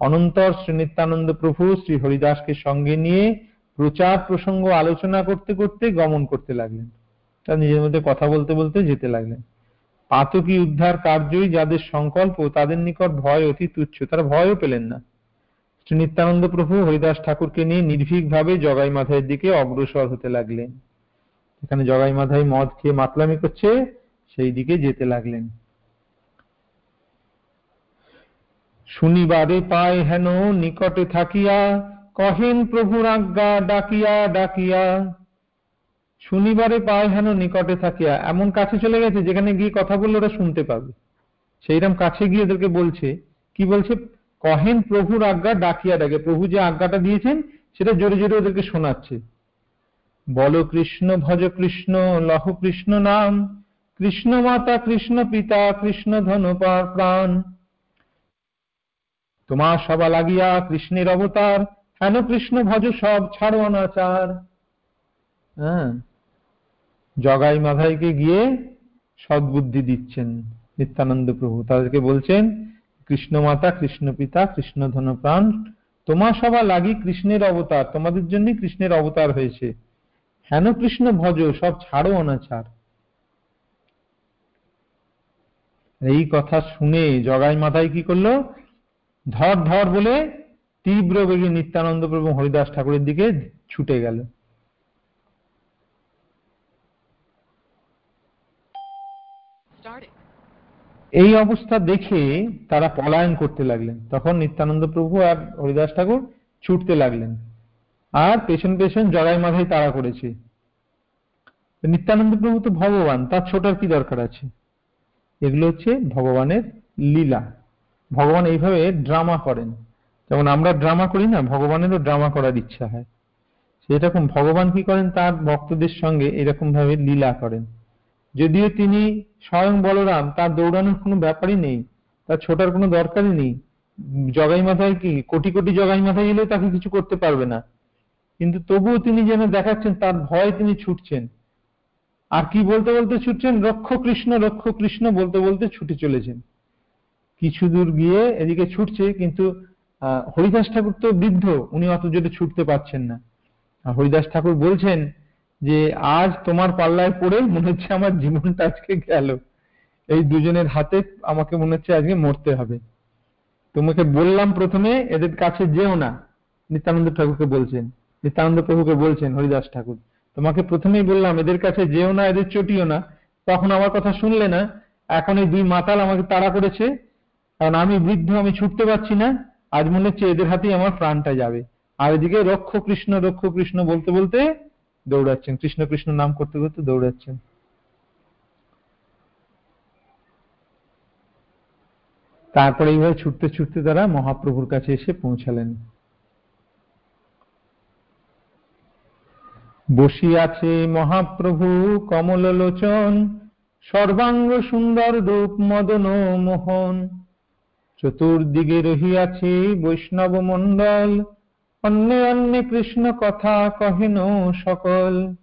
অনন্তর শ্রী নিত্যানন্দ প্রভু শ্রী হরিদাসকে সঙ্গে নিয়ে প্রচার প্রসঙ্গ আলোচনা করতে করতে গমন করতে লাগলেন। তার নিজের মধ্যে কথা বলতে বলতে যেতে লাগলেন। পাতকী উদ্ধার কার্যই যাদের সংকল্প, তাদের নিকট ভয় অতি তুচ্ছ, তারা ভয়ও পেলেন না। শ্রী নিত্যানন্দ প্রভু হরিদাস ঠাকুরকে নিয়ে নির্ভীক ভাবে জগাই মাথায়ের দিকে অগ্রসর হতে লাগলেন। এখানে জগাই মাথায় মদ খেয়ে মাতলামি করছে, সেই দিকে যেতে লাগলেন। শনিবারে পায় হেন নিকটে থাকিয়া, কহেন প্রভুর আজ্ঞা, ডাকিয়া ডাকিয়া। শনিবারে পায় হেন নিকটে থাকিয়া এমন কাছে চলে গেছে যেখানে গিয়ে কথা বললে ওরা শুনতে পাবে। সেইরকম কাছে গিয়ে ওদেরকে বলছে, কি বলছে? কহেন প্রভুর আজ্ঞা ডাকিয়া ডাকে। প্রভু যে আজ্ঞাটা দিয়েছেন, সেটা জোরে জোরে ওদেরকে শোনাচ্ছে। বল কৃষ্ণ, ভজ কৃষ্ণ, লহ কৃষ্ণ নাম। কৃষ্ণ মাতা, কৃষ্ণ পিতা, কৃষ্ণ ধন প্রাণ। তোমার সবা লাগিয়া কৃষ্ণের অবতার। হেন কৃষ্ণ ভজ সব ছাড়ো অনাচার। হ্যাঁ? জগাই মাধাইকে গিয়ে সদ্বুদ্ধি দিচ্ছেন নিত্যানন্দ প্রভু। তাদেরকে বলছেন, কৃষ্ণ মাতা, কৃষ্ণ পিতা, কৃষ্ণ ধন প্রাণ তোমার সবা লাগি কৃষ্ণের অবতার, তোমাদের জন্য কৃষ্ণের অবতার হয়েছে। হেন কৃষ্ণ ভজ, সব ছাড়ো অনাচার। এই কথা শুনে জগাই মাথায় কি করল? ধর ধর বলে তীব্র বেগে নিত্যানন্দ প্রভু হরিদাস ঠাকুরের দিকে ছুটে গেল। এই অবস্থা দেখে তারা পলায়ন করতে লাগলেন। তখন নিত্যানন্দ প্রভু আর হরিদাস ঠাকুর ছুটতে লাগলেন। আর পেছন পেছন জগাই মাথায় তাড়া করেছে। নিত্যানন্দ প্রভু তো ভগবান, তার ছোটার কি দরকার আছে? এগুলো হচ্ছে ভগবানের লীলা। ভগবান এইভাবে ড্রামা করেন। যেমন আমরা ড্রামা করি না, ভগবানেরও ড্রামা করার ইচ্ছা হয়। সেরকম ভগবান কি করেন? তার ভক্তদের সঙ্গে এরকম ভাবে লীলা করেন। যদিও তিনি স্বয়ং বলরাম, তার দৌড়ানোর কোনো ব্যাপারই নেই, তার ছোটার কোনো দরকারই নেই। জগাই মাথায় কি, কোটি কোটি জগাই মাথায় এলেও তাকে কিছু করতে পারবে না। কিন্তু তবুও তিনি যেন দেখাচ্ছেন, তার ভয় তিনি ছুটছেন। আর কি বলতে বলতে ছুটছেন? রক্ষ কৃষ্ণ রক্ষ কৃষ্ণ বলতে বলতে ছুটে চলেছেন। কিছু দূর গিয়ে এদিকে ছুটছে, কিন্তু হরিদাস ঠাকুর তো বৃদ্ধ, উনি অত জোরে ছুটতে পারছেন না। হরিদাস ঠাকুর বলছেন যে আজ তোমার পাল্লায় পড়ে মনে হচ্ছে আমার জীবনটা আজকে গেল। এই দুজনের হাতে আমাকে মনে হচ্ছে আজকে মরতে হবে। তোমাকে বললাম প্রথমে, এদের কাছে যেও না। নিত্যানন্দ ঠাকুরকে বলছেন। নিত্যানন্দ প্রভুকে বলছেন, হরিদাস ঠাকুর, তোমাকে প্রথমেই বললাম, এদের কাছে যেও না, এদের চটিও না। তখন আমার কথা শুনলে না। এখন এই দুই মাতাল আমাকে তাড়া করেছে। কারণ আমি বৃদ্ধ, আমি ছুটতে পারছি না। আজ মনে হচ্ছে এদের হাতেই আমার প্রাণটা যাবে। আর এদিকে রক্ষ কৃষ্ণ রক্ষ কৃষ্ণ বলতে বলতে দৌড়াচ্ছেন। কৃষ্ণ কৃষ্ণ নাম করতে করতে দৌড়াচ্ছেন। তারপরে এইভাবে ছুটতে ছুটতে তারা মহাপ্রভুর কাছে এসে পৌঁছালেন। বসিয়াছে মহাপ্রভু কমল লোচন সর্বাঙ্গ সুন্দর রূপ মদন মোহন। চতুর্দিকে রহিয়াছে বৈষ্ণব মণ্ডল অন্যে অন্যে কৃষ্ণ কথা কহেন সকল।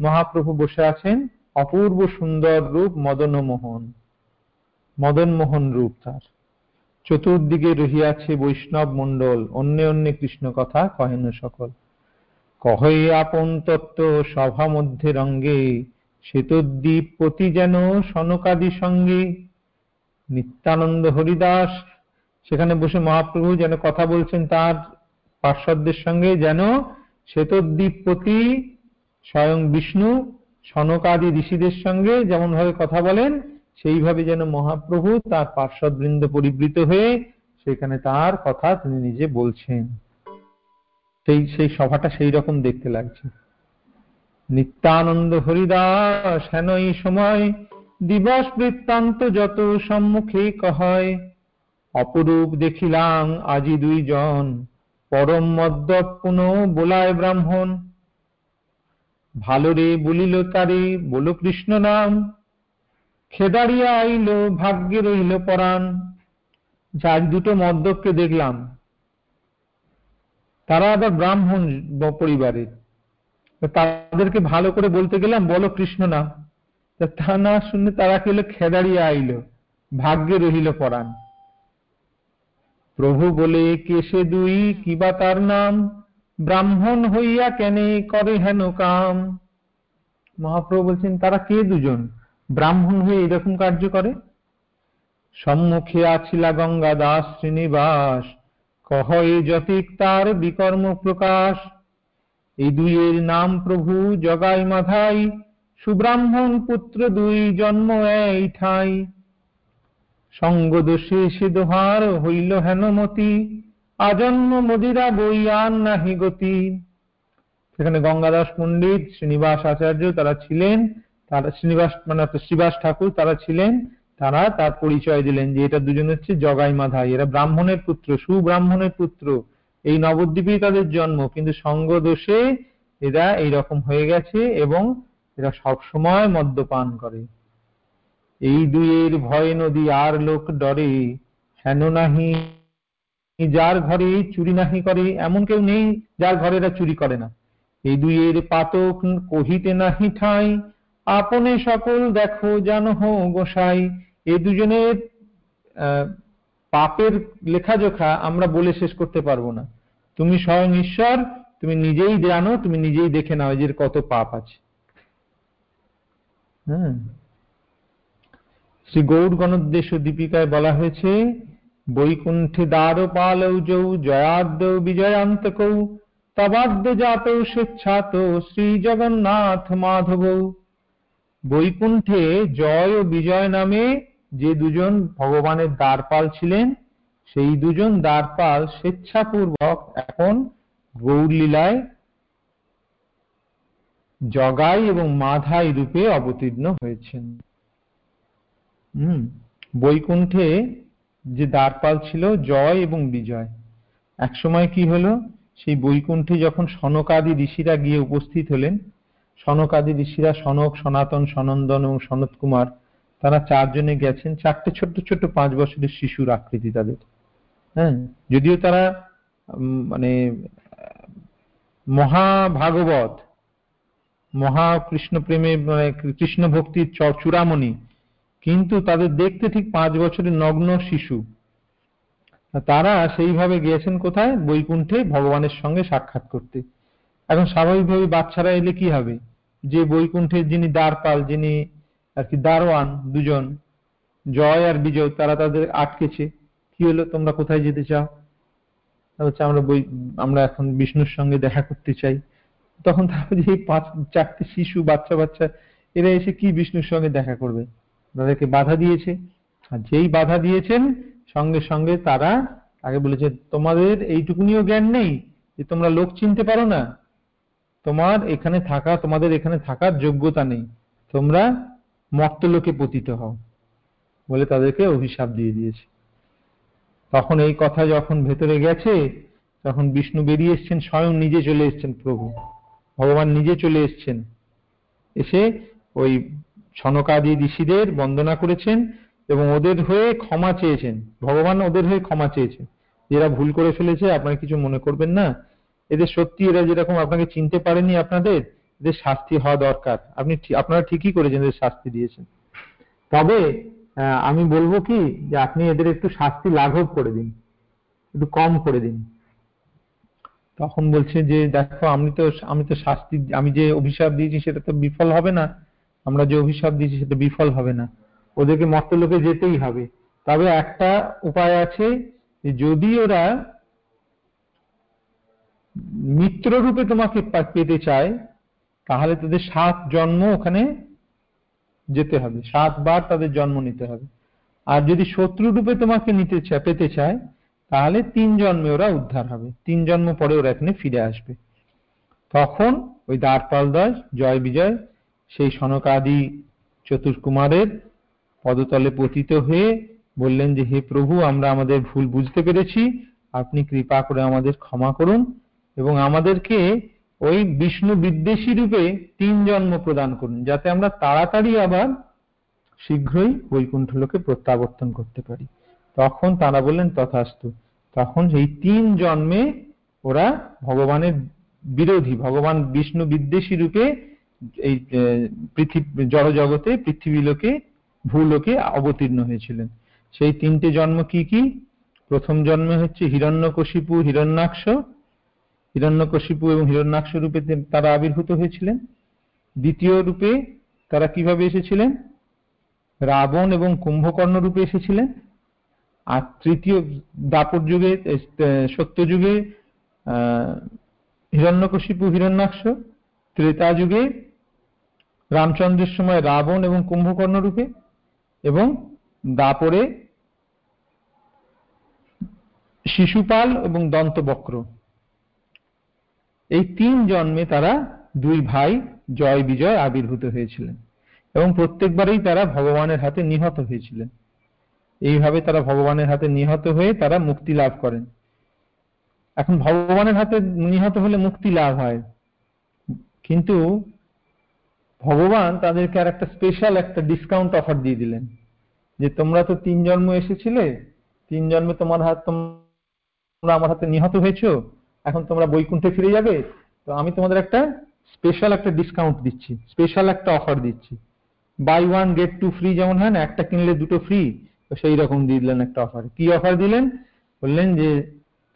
মহাপ্রভু বসে আছেন, অপূর্ব সুন্দর রূপ মদন মোহন মদন মোহন রূপ তার। চতুর্দিকে রহিয়াছে বৈষ্ণব মণ্ডল, অন্যে অন্যে কৃষ্ণ কথা কহেন সকল। কহে আপন তত্ত্ব সভা মধ্যে রঙ্গে, শ্বেতদ্বীপ পতি যেন সনকাদি সঙ্গে। নিত্যানন্দ হরিদাস, সেখানে বসে মহাপ্রভু যেন কথা বলছেন তার পার্শ্বদের সঙ্গে যেন শ্বেতদ্বীপপতি স্বয়ং বিষ্ণু, সনকাদি ঋষিদের সঙ্গে যেমন ভাবে কথা বলেন, সেইভাবে যেন মহাপ্রভু তার পার্শ্বদ বৃন্দ পরিবৃত হয়ে সেখানে তার কথা তিনি নিজে বলছেন। সেই সেই সভাটা সেই রকম দেখতে লাগছে। নিত্যানন্দ হরিদাস হেন এই সময়, দিবস বৃত্তান্ত যত সম্মুখে কহয়। অপরূপ দেখিলাম আজি দুইজন। পরম মদ্যপ পুন বোলায় ব্রাহ্মণ। ভালো রে বলিল তারে, বলো কৃষ্ণ নাম। খেদারিয়া আইল, ভাগ্যে রইল পরাণ। যার দুটো মদ্যপকে দেখলাম। তারা আবার ব্রাহ্মণ পরিবারের তাদেরকে ভালো করে বলতে গেলাম, বলো কৃষ্ণ নাম। তা না শুনে তারা কি হলো খেদারিয়া আইল, ভাগ্যে রহিল পরাণ। প্রভু বলে কেসে দুই? কিবা তার নাম? ব্রাহ্মণ হইয়া কেনে, করে হেন কাম? মহাপ্রভু বলছেন, তারা কে দুজন? ব্রাহ্মণ হয়ে এরকম কার্য করে? সম্মুখে আছিলা গঙ্গা দাস শ্রীনিবাস, কহ, এ যতিক তার বিকর্ম প্রকাশ? এই দুইয়ের নাম প্রভু জগাই মাধাই, সুব্রাহ্মণ পুত্র দুই জন্ম এই ঠাই সঙ্গ দোষে সে দোহার হইল হেনমতি আজন্ম মদিরা বই আর নাহি গতি। সেখানে গঙ্গাদাস পণ্ডিত শ্রীনিবাস আচার্য তারা ছিলেন, তারা শ্রীনিবাস মানে শ্রীবাস ঠাকুর তারা ছিলেন, তারা তার পরিচয় দিলেন যে এটা দুজন হচ্ছে জগাই মাধাই, এরা ব্রাহ্মণের পুত্র, সুব্রাহ্মণের পুত্র। এই নবদ্বীপেই তাদের জন্ম, কিন্তু সঙ্গ দোষে এরা এইরকম হয়ে গেছে এবং এরা সবসময় মদ্যপান করে। এই দুইয়ের ভয় নদী আর লোক ডরে হেন নাহি, যার ঘরে চুরি নাহি করে, এমন কেউ নেই যার ঘরে চুরি করে না। এই দুইয়ের পাতক কহিতে নাহি ঠাই, আপনে সকল দেখো জানো গোসাই। এই দুজনের পাপের লেখাজোখা আমরা বলে শেষ করতে পারব না। তুমি স্বয়ং ঈশ্বর, তুমি নিজেই জানো, তুমি নিজেই দেখে নাও যে কত পাপ আছে। হ্যাঁ। শ্রী গৌর দীপিকায় বলা হয়েছে, বৈকুণ্ঠে দ্বার দ্বারপালৌজৌ জয়াদ্য বিজয়ান্তকৌ তবাদ্য জাত স্বেচ্ছাত, শ্রী জগন্নাথ মাধব। বৈকুণ্ঠে জয় ও বিজয় নামে যে দুজন ভগবানের দ্বারপাল ছিলেন, সেই দুজন দ্বারপাল স্বেচ্ছাপূর্বক এখন গৌরলীলায় জগাই এবং মাধাই রূপে অবতীর্ণ হয়েছেন। হম, বৈকুণ্ঠে যে দ্বারপাল ছিল, জয় এবং বিজয়। একসময় কি হলো? সেই বৈকুণ্ঠে যখন সনকাদি ঋষিরা গিয়ে উপস্থিত হলেন, সনকাদি ঋষিরা সনক, সনাতন, সনন্দন এবং সনত কুমার, তারা চারজনে গেছেন। চারটে ছোট্ট ছোট্ট পাঁচ বছরের শিশুর আকৃতি তাদের। হ্যাঁ যদিও তারা মানে মহাভাগবত মহাকৃষ্ণ প্রেমে মানে কৃষ্ণ ভক্তির চূড়ামণি কিন্তু তাদের দেখতে ঠিক পাঁচ বছরের নগ্ন শিশু। তারা সেইভাবে গিয়েছেন কোথায়? বৈকুণ্ঠে ভগবানের সঙ্গে সাক্ষাৎ করতে। এখন স্বাভাবিকভাবে বাচ্চারা এলে কি হবে? যে বৈকুণ্ঠের যিনি দ্বারপাল, যিনি আর কি দারোয়ান দুজন, জয় আর বিজয়, তারা তাদের আটকেছে। কি হলো? তোমরা কোথায় যেতে চাও? হচ্ছে আমরা বই আমরা এখন বিষ্ণুর সঙ্গে দেখা করতে চাই। তখন তারা যে পাঁচ, চারটে শিশু বাচ্চা বাচ্চা এরা এসে কি বিষ্ণুর সঙ্গে দেখা করবে? তাদেরকে বাধা দিয়েছে। আর যেই বাধা দিয়েছেন, সঙ্গে সঙ্গে তারা আগে বলেছে, তোমাদের এইটুকুনিও জ্ঞান নেই যে তোমরা লোক চিনতে পারো না। তোমার এখানে থাকা, তোমাদের এখানে থাকার যোগ্যতা নেই। তোমরা মর্তলোকে পতিত হও। বলে তাদেরকে অভিশাপ দিয়ে দিয়েছে। তখন এই কথা যখন ভেতরে গেছে, তখন বিষ্ণু বেরিয়ে এসছেন, স্বয়ং নিজে চলে এসছেন প্রভু। ভগবান নিজে চলে এসেছেন। এসে ওই সনকাদি ঋষিদের বন্দনা করেছেন এবং ওদের হয়ে ক্ষমা চেয়েছেন। ভগবান ওদের হয়ে ক্ষমা চেয়েছেন। এরা ভুল করে ফেলেছে, আপনারা কিছু মনে করবেন না। এদের সত্যি এরা যেরকম আপনাকে চিনতে পারেনি আপনাদের, এদের শাস্তি হওয়া দরকার। আপনি আপনারা ঠিকই করেছেন, এদের শাস্তি দিয়েছেন। তবে আমি বলব কি, যে আপনি এদের একটু শাস্তি লাঘব করে দিন। একটু কম করে দিন। তখন বলছে যে, দেখো, আমি তো আমি তো শাস্তি, আমি যে অভিশাপ দিয়েছি, সেটা তো বিফল হবে না। আমরা যে অভিশাপ দিয়েছি সেটা বিফল হবে না। ওদেরকে মর্তলোকে যেতেই হবে। তবে একটা উপায় আছে যদি ওরা মিত্র রূপে তোমাকে পেতে চায়, তাহলে তাদের সাত জন্ম ওখানে যেতে হবে। সাতবার তাদের জন্ম নিতে হবে। আর যদি শত্রু রূপে তোমাকে নিতে চায়, পেতে চায়, তাহলে তিন জন্মে ওরা উদ্ধার হবে। তিন জন্ম পরে ওরা এখানে ফিরে আসবে। তখন ওই দ্বারপালদাস জয় বিজয় সেই সনকাদি চতুর্কুমারের পদতলে পতিত হয়ে বললেন যে, হে প্রভু, আমরা আমাদের ভুল বুঝতে পেরেছি। আপনি কৃপা করে আমাদের ক্ষমা করুন এবং আমাদেরকে ওই বিষ্ণু বিদ্বেষী রূপে তিন জন্ম প্রদান করুন, যাতে আমরা তাড়াতাড়ি আবার শীঘ্রই বৈকুণ্ঠ লোকে প্রত্যাবর্তন করতে পারি। তখন তারা বললেন, তথাস্তু। তখন সেই তিন জন্মে ওরা ভগবানের বিরোধী, ভগবান বিষ্ণু বিদ্বেষী রূপে এই পৃথিবী জড়জগতে পৃথিবী লোকে ভূলোকে অবতীর্ণ হয়েছিলেন। সেই তিনটে জন্ম কি কি? প্রথম জন্মে হচ্ছে হিরণ্যকশিপু হিরণ্যাক্ষ। হিরণ্যকশিপু এবং হিরণ্যাক্ষ রূপে তারা আবির্ভূত হয়েছিলেন। দ্বিতীয় রূপে তারা কীভাবে এসেছিলেন? রাবণ এবং কুম্ভকর্ণ রূপে এসেছিলেন। আর তৃতীয় দাপর যুগে সত্যযুগে আহ, হিরণ্যকশিপু হিরণ্যাক্ষ। ত্রেতা যুগে রামচন্দ্রের সময় রাবণ এবং কুম্ভকর্ণ রূপে এবং দাপরে শিশুপাল এবং দন্তবক্র। এই তিন জন্মে তারা দুই ভাই জয় বিজয় আবির্ভূত হয়েছিলেন এবং প্রত্যেকবারেই তারা ভগবানের হাতে নিহত হয়েছিলেন। এইভাবে তারা ভগবানের হাতে নিহত হয়ে তারা মুক্তি লাভ করেন। এখন ভগবানের হাতে নিহত হলে মুক্তি লাভ হয়। কিন্তু ভগবান তাদেরকে আর একটা স্পেশাল একটা ডিসকাউন্ট অফার দিয়ে দিলেন। যে তোমরা তো তিন জন্ম এসেছিলে, তিন জন্মে তোমার হাত তোমরা আমার হাতে নিহত হয়েছো, এখন তোমরা বৈকুণ্ঠে ফিরে যাবে, তো আমি তোমাদের একটা স্পেশাল একটা ডিসকাউন্ট দিচ্ছি স্পেশাল একটা অফার দিচ্ছি। Buy one get two free যেমন হয় না, একটা কিনলে দুটো ফ্রি তো সেই রকম দিয়ে দিলেন একটা অফার কি অফার দিলেন? বললেন যে,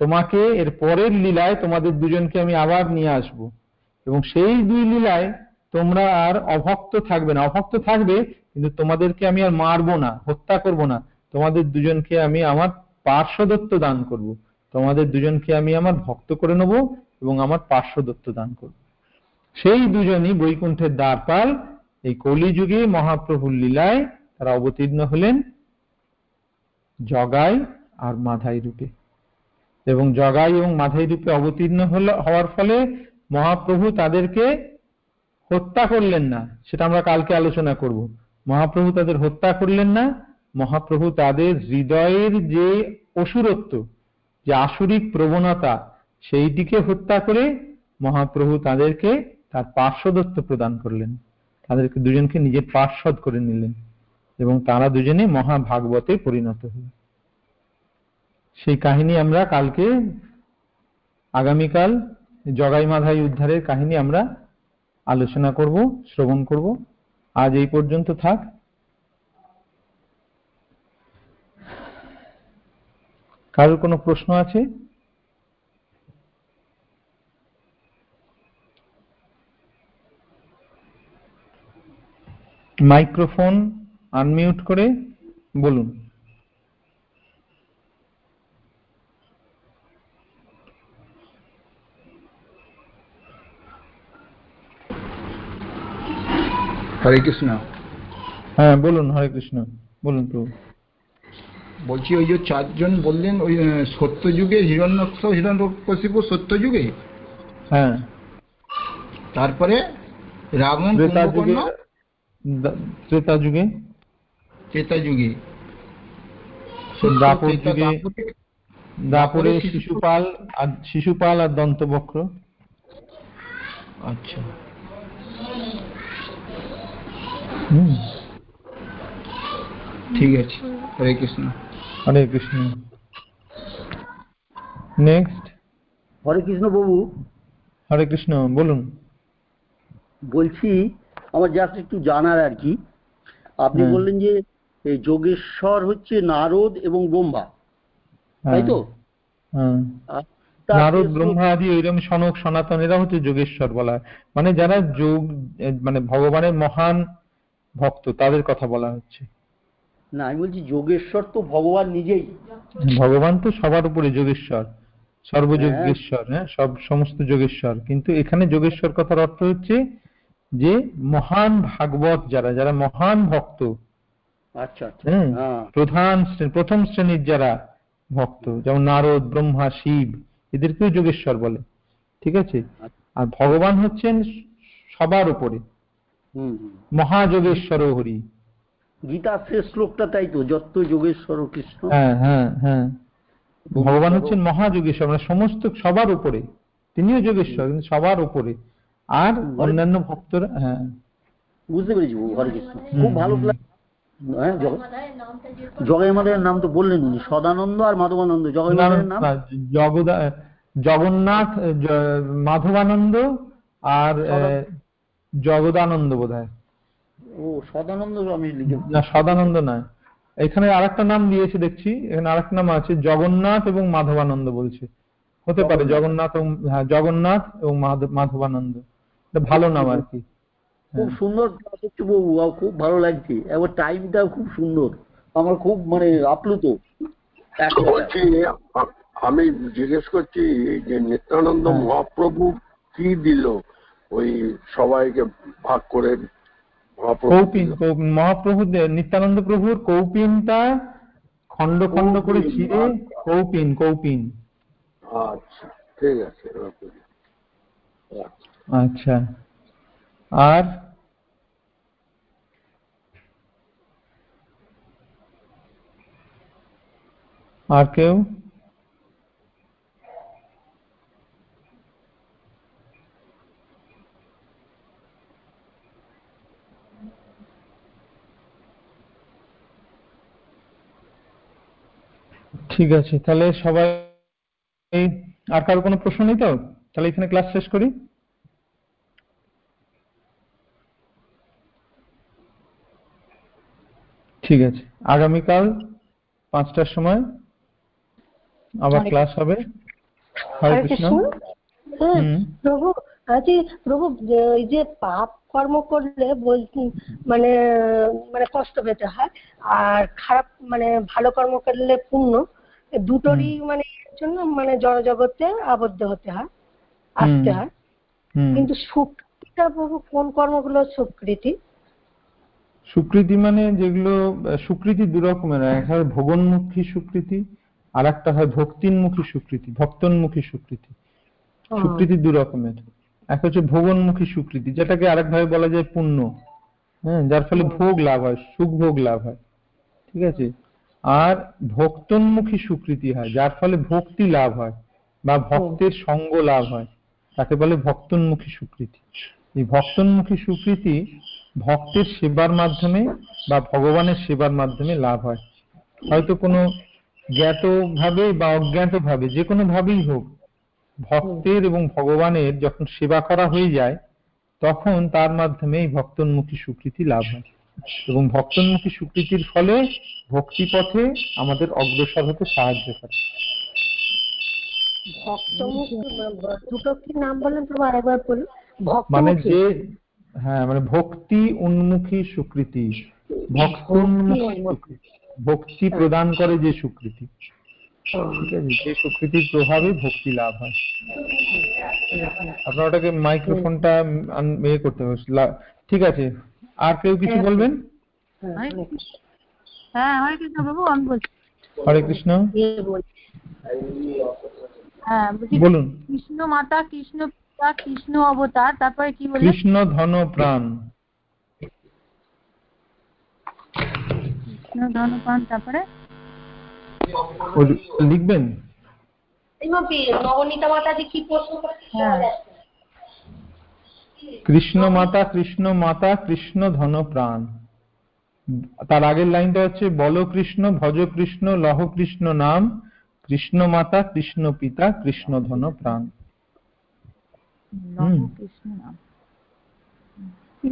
তোমাকে এর পরের লীলায় তোমাদের দুজনকে আমি আবার নিয়ে আসব। এবং সেই দুই লীলায় তোমরা আর অভক্ত থাকবে না। অভক্ত থাকবে, কিন্তু তোমাদেরকে আমি আর মারবো না, হত্যা করব না। তোমাদের দুজনকে আমি আমার পার্শ্বদত্ত দান করব। তোমাদের দুজনকে আমি আমার ভক্ত করে নেব এবং আমার পার্শ্বদত্ত দান করব। সেই দুজনই বৈকুণ্ঠের দ্বারপাল। এই কলিযুগে মহাপ্রভুর লীলায় তারা অবতীর্ণ হলেন জগাই আর মাধাই রূপে। এবং জগাই এবং মাধাই রূপে অবতীর্ণ হওয়ার ফলে মহাপ্রভু তাদেরকে হত্যা করলেন না, সেটা আমরা কালকে আলোচনা করব। মহাপ্রভু তাদের হত্যা করলেন না, মহাপ্রভু তাদের হৃদয়ের যে অসুরত্ব, যে আসুরিক প্রবণতা, সেইটিকে হত্যা করে মহাপ্রভু তাদেরকে তার পার্শ্বদত্ত প্রদান করলেন। তাদেরকে দুজনকে নিজের পার্শ্বদ করে নিলেন এবং তারা দুজনে মহাভাগবতে পরিণত হল। সেই কাহিনী আমরা কালকে, আগামীকাল জগাই মাধাই উদ্ধারের কাহিনী আমরা আলোচনা করব, শ্রবণ করব। আজ এই পর্যন্ত থাক। কারোর কোনো প্রশ্ন আছে? মাইক্রোফোন আনমিউট করে বলুন। হরে কৃষ্ণ। হ্যাঁ বলুন হরে কৃষ্ণ। বলুন প্রভু। বলছি ওই যে চারজন বললেন ওই সত্যযুগে হিরণ্যক্ষ হিরণ্যকশিপু সত্যযুগে? হ্যাঁ। তারপরে রাবণ ত্রেতা যুগে ত্রেতা যুগে? যুগে। সত্য, দাপর যুগে দাপরে দাপরে শিশুপাল আর শিশুপাল আর দন্তবক্র। আচ্ছা হুম ঠিক আছে। হরে কৃষ্ণ। হরে কৃষ্ণ। নেক্সট হরে কৃষ্ণ বাবু। হরে কৃষ্ণ বলুন। বলছি আমার জাস্ট একটু জানার আর কি। আপনি হ্যাঁ। বললেন যে যোগেশ্বর হচ্ছে নারদ এবং ব্রহ্মা। তাই তো? হ্যাঁ। আর তার নারদ ব্রহ্মা আদি ওইরকম সনক সনাতন এরা হচ্ছে যোগেশ্বর বলা হয়। মানে যারা যোগ মানে ভগবানের মহান ভক্ত তাদের কথা বলা হচ্ছে। না আমি বলছি যোগেশ্বর তো ভগবান নিজেই। ভগবান তো সবার উপরে যোগেশ্বর সর্বযোগেশ্বর হ্যাঁ। সব সমস্ত যোগেশ্বর। কিন্তু এখানে যোগেশ্বর কথার অর্থ হচ্ছে যে মহান ভাগবত যারা যারা মহান ভক্ত। আচ্ছা আচ্ছা হ্যাঁ হ্যাঁ। প্রধান প্রথম শ্রেণির যারা ভক্ত যেমন নারদ ব্রহ্মা শিব এদেরকেও যোগেশ্বর বলে ঠিক আছে? আর ভগবান হচ্ছেন সবার উপরে। মহাযোগেশ্বর হরি। গীতার শেষ শ্লোকটা তাই তো যত যোগেশ্বর কৃষ্ণ। হ্যাঁ হ্যাঁ হ্যাঁ। ভগবান হচ্ছেন মহাযোগেশ্বর মানে সমস্ত সবার উপরে। তিনিও যোগেশ্বর কিন্তু সবার উপরে। আর অন্যান্য ভক্তরা হ্যাঁ। বুঝতে পেরেছি হরে কৃষ্ণ। খুব ভালো। হ্যাঁ নাম তো বললেন উনি সদানন্দ আর মাধবানন্দ জগাই নাম? জগদা জগন্নাথ মাধবানন্দ আর আহ, জগদানন্দ বোধ হয় ও সদানন্দ আমি না সদানন্দ নয়। এখানে আরেকটা নাম দিয়েছে দেখছি। এখানে আরেকটা নাম আছে জগন্নাথ এবং মাধবানন্দ বলছে। হতে পারে জগন্নাথ। এবং হ্যাঁ জগন্নাথ এবং মাধবানন্দ। ভালো নাম আর কি। খুব সুন্দর বাবু খুব ভালো লাগছে। এবার টাইমটা খুব সুন্দর। আমার খুব মানে আপ্লুত। বলছি আমি জিজ্ঞেস করছি যে নিত্যানন্দ হ্যাঁ। মহাপ্রভু কি দিল? ওই সবাইকে ভাগ করে কৌপিন মহাপ্রভু নিত্যানন্দ প্রভুর কৌপিনটা খন্ড খন্ড করে ছিঁড়ে। কৌপিন কৌপিন আচ্ছা ঠিক আছে আচ্ছা। আচ্ছা আর আর কেউ ঠিক আছে তাহলে সবাই আর কারও কোনো প্রশ্ন নেই তো? তাহলে এখানে ক্লাস শেষ করি। ঠিক আছে আগামীকাল পাঁচটার সময় আবার ক্লাস হবে। হরে কৃষ্ণ। প্রভু আচ্ছা প্রভু ওই যে পাপ কর্ম করলে মানে মানে কষ্ট পেতে হয় আর খারাপ মানে ভালো কর্ম করলে পুণ্য দুটোরই মানে জন্য মানে জড়জগতে আবদ্ধ হতে হয় আসতে হয়। কিন্তু সুকৃতিটা প্রভু কোন কর্মগুলো সুকৃতি? সুকৃতি মানে যেগুলো সুকৃতি দু রকমের। একটা ভোগন্মুখী সুকৃতি আর একটা হয় ভক্তিন্মুখী সুকৃতি ভক্তনমুখী সুকৃতি। সুকৃতি দু রকমের। এক হচ্ছে ভোগন্মুখী সুকৃতি যেটাকে আরেকভাবে বলা যায় পুণ্য। হ্যাঁ যার ফলে ভোগ লাভ হয় সুখ ভোগ লাভ হয়। ঠিক আছে? আর ভক্তন্মুখী সুকৃতি হয়, যার ফলে ভক্তি লাভ হয় বা ভক্তের সঙ্গ লাভ হয়। তাকে বলে ভক্তন্মুখী সুকৃতি। এই ভক্তন্মুখী সুকৃতি ভক্তের সেবার মাধ্যমে বা ভগবানের সেবার মাধ্যমে লাভ হয়। হয়তো কোনো জ্ঞাত ভাবে বা অজ্ঞাত ভাবে যে কোনো ভাবেই হোক, ভক্তের এবং ভগবানের যখন সেবা করা হয়ে যায়, তখন তার মাধ্যমে এই ভক্তন্মুখী স্বীকৃতি লাভ হয়। এবং ভক্তন্মুখী স্বীকৃতির ফলে ভক্তি পথে আমাদের অগ্রসর হতে সাহায্য করে। মানে যে হ্যাঁ মানে ভক্তি উন্মুখী স্বীকৃতি ভক্তি প্রদান করে যে স্বীকৃতি যে স্বীকৃতির প্রভাবে ভক্তি লাভ হয়। আপনার ওটাকে মাইক্রোফোনটা ইয়ে করতে হবে। ঠিক আছে আর কেউ কিছু বলবেন? হ্যাঁ, হ্যাঁ হরে কৃষ্ণ প্রভু আমি বলছি। হরে কৃষ্ণ। হ্যাঁ বলুন। কৃষ্ণ মাতা কৃষ্ণ পিতা কৃষ্ণ অবতার তারপরে কি বললেন? কৃষ্ণ ধন প্রাণ। কৃষ্ণ ধনপান তারপরে? লিখবেন? এই মাপি, নবনীতা মাতাজি কি প্রশ্ন করেছে? হ্যাঁ। কৃষ্ণ মাতা কৃষ্ণ মাতা কৃষ্ণ ধন প্রাণ। তার আগের লাইনটা হচ্ছে বল কৃষ্ণ ভজ কৃষ্ণ লহ কৃষ্ণ নাম কৃষ্ণ মাতা কৃষ্ণ পিতা কৃষ্ণ ধন প্রাণ।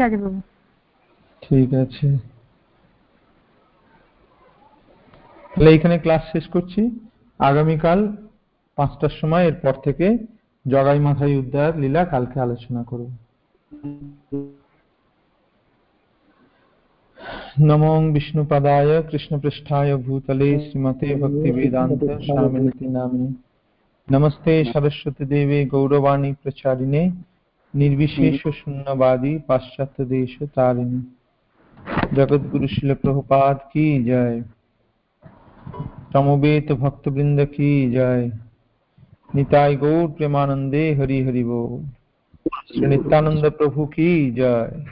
আছে ঠিক আছে। তাহলে এখানে ক্লাস শেষ করছি। আগামীকাল পাঁচটার সময় এরপর থেকে জগাই মাথায় উদ্ধার লীলা কালকে আলোচনা করব। नमो विष्णुपदाय कृष्णपृष्ठाय भूतले श्रीमते भक्तिवेदान्तस्वामिनिति नाम्नि। नमस्ते सरस्वतीदेवे गौरवाणी प्रचारिणे, निर्विशेषशून्यवादी पाश्चात्यदेशतारिणि। जगद्गुरुशिलप्रभुपाद की जय। तमोवेत भक्तवृन्द की जय। निताय गौर प्रेमानन्दे बोल। नित्यानंद प्रभु की जय।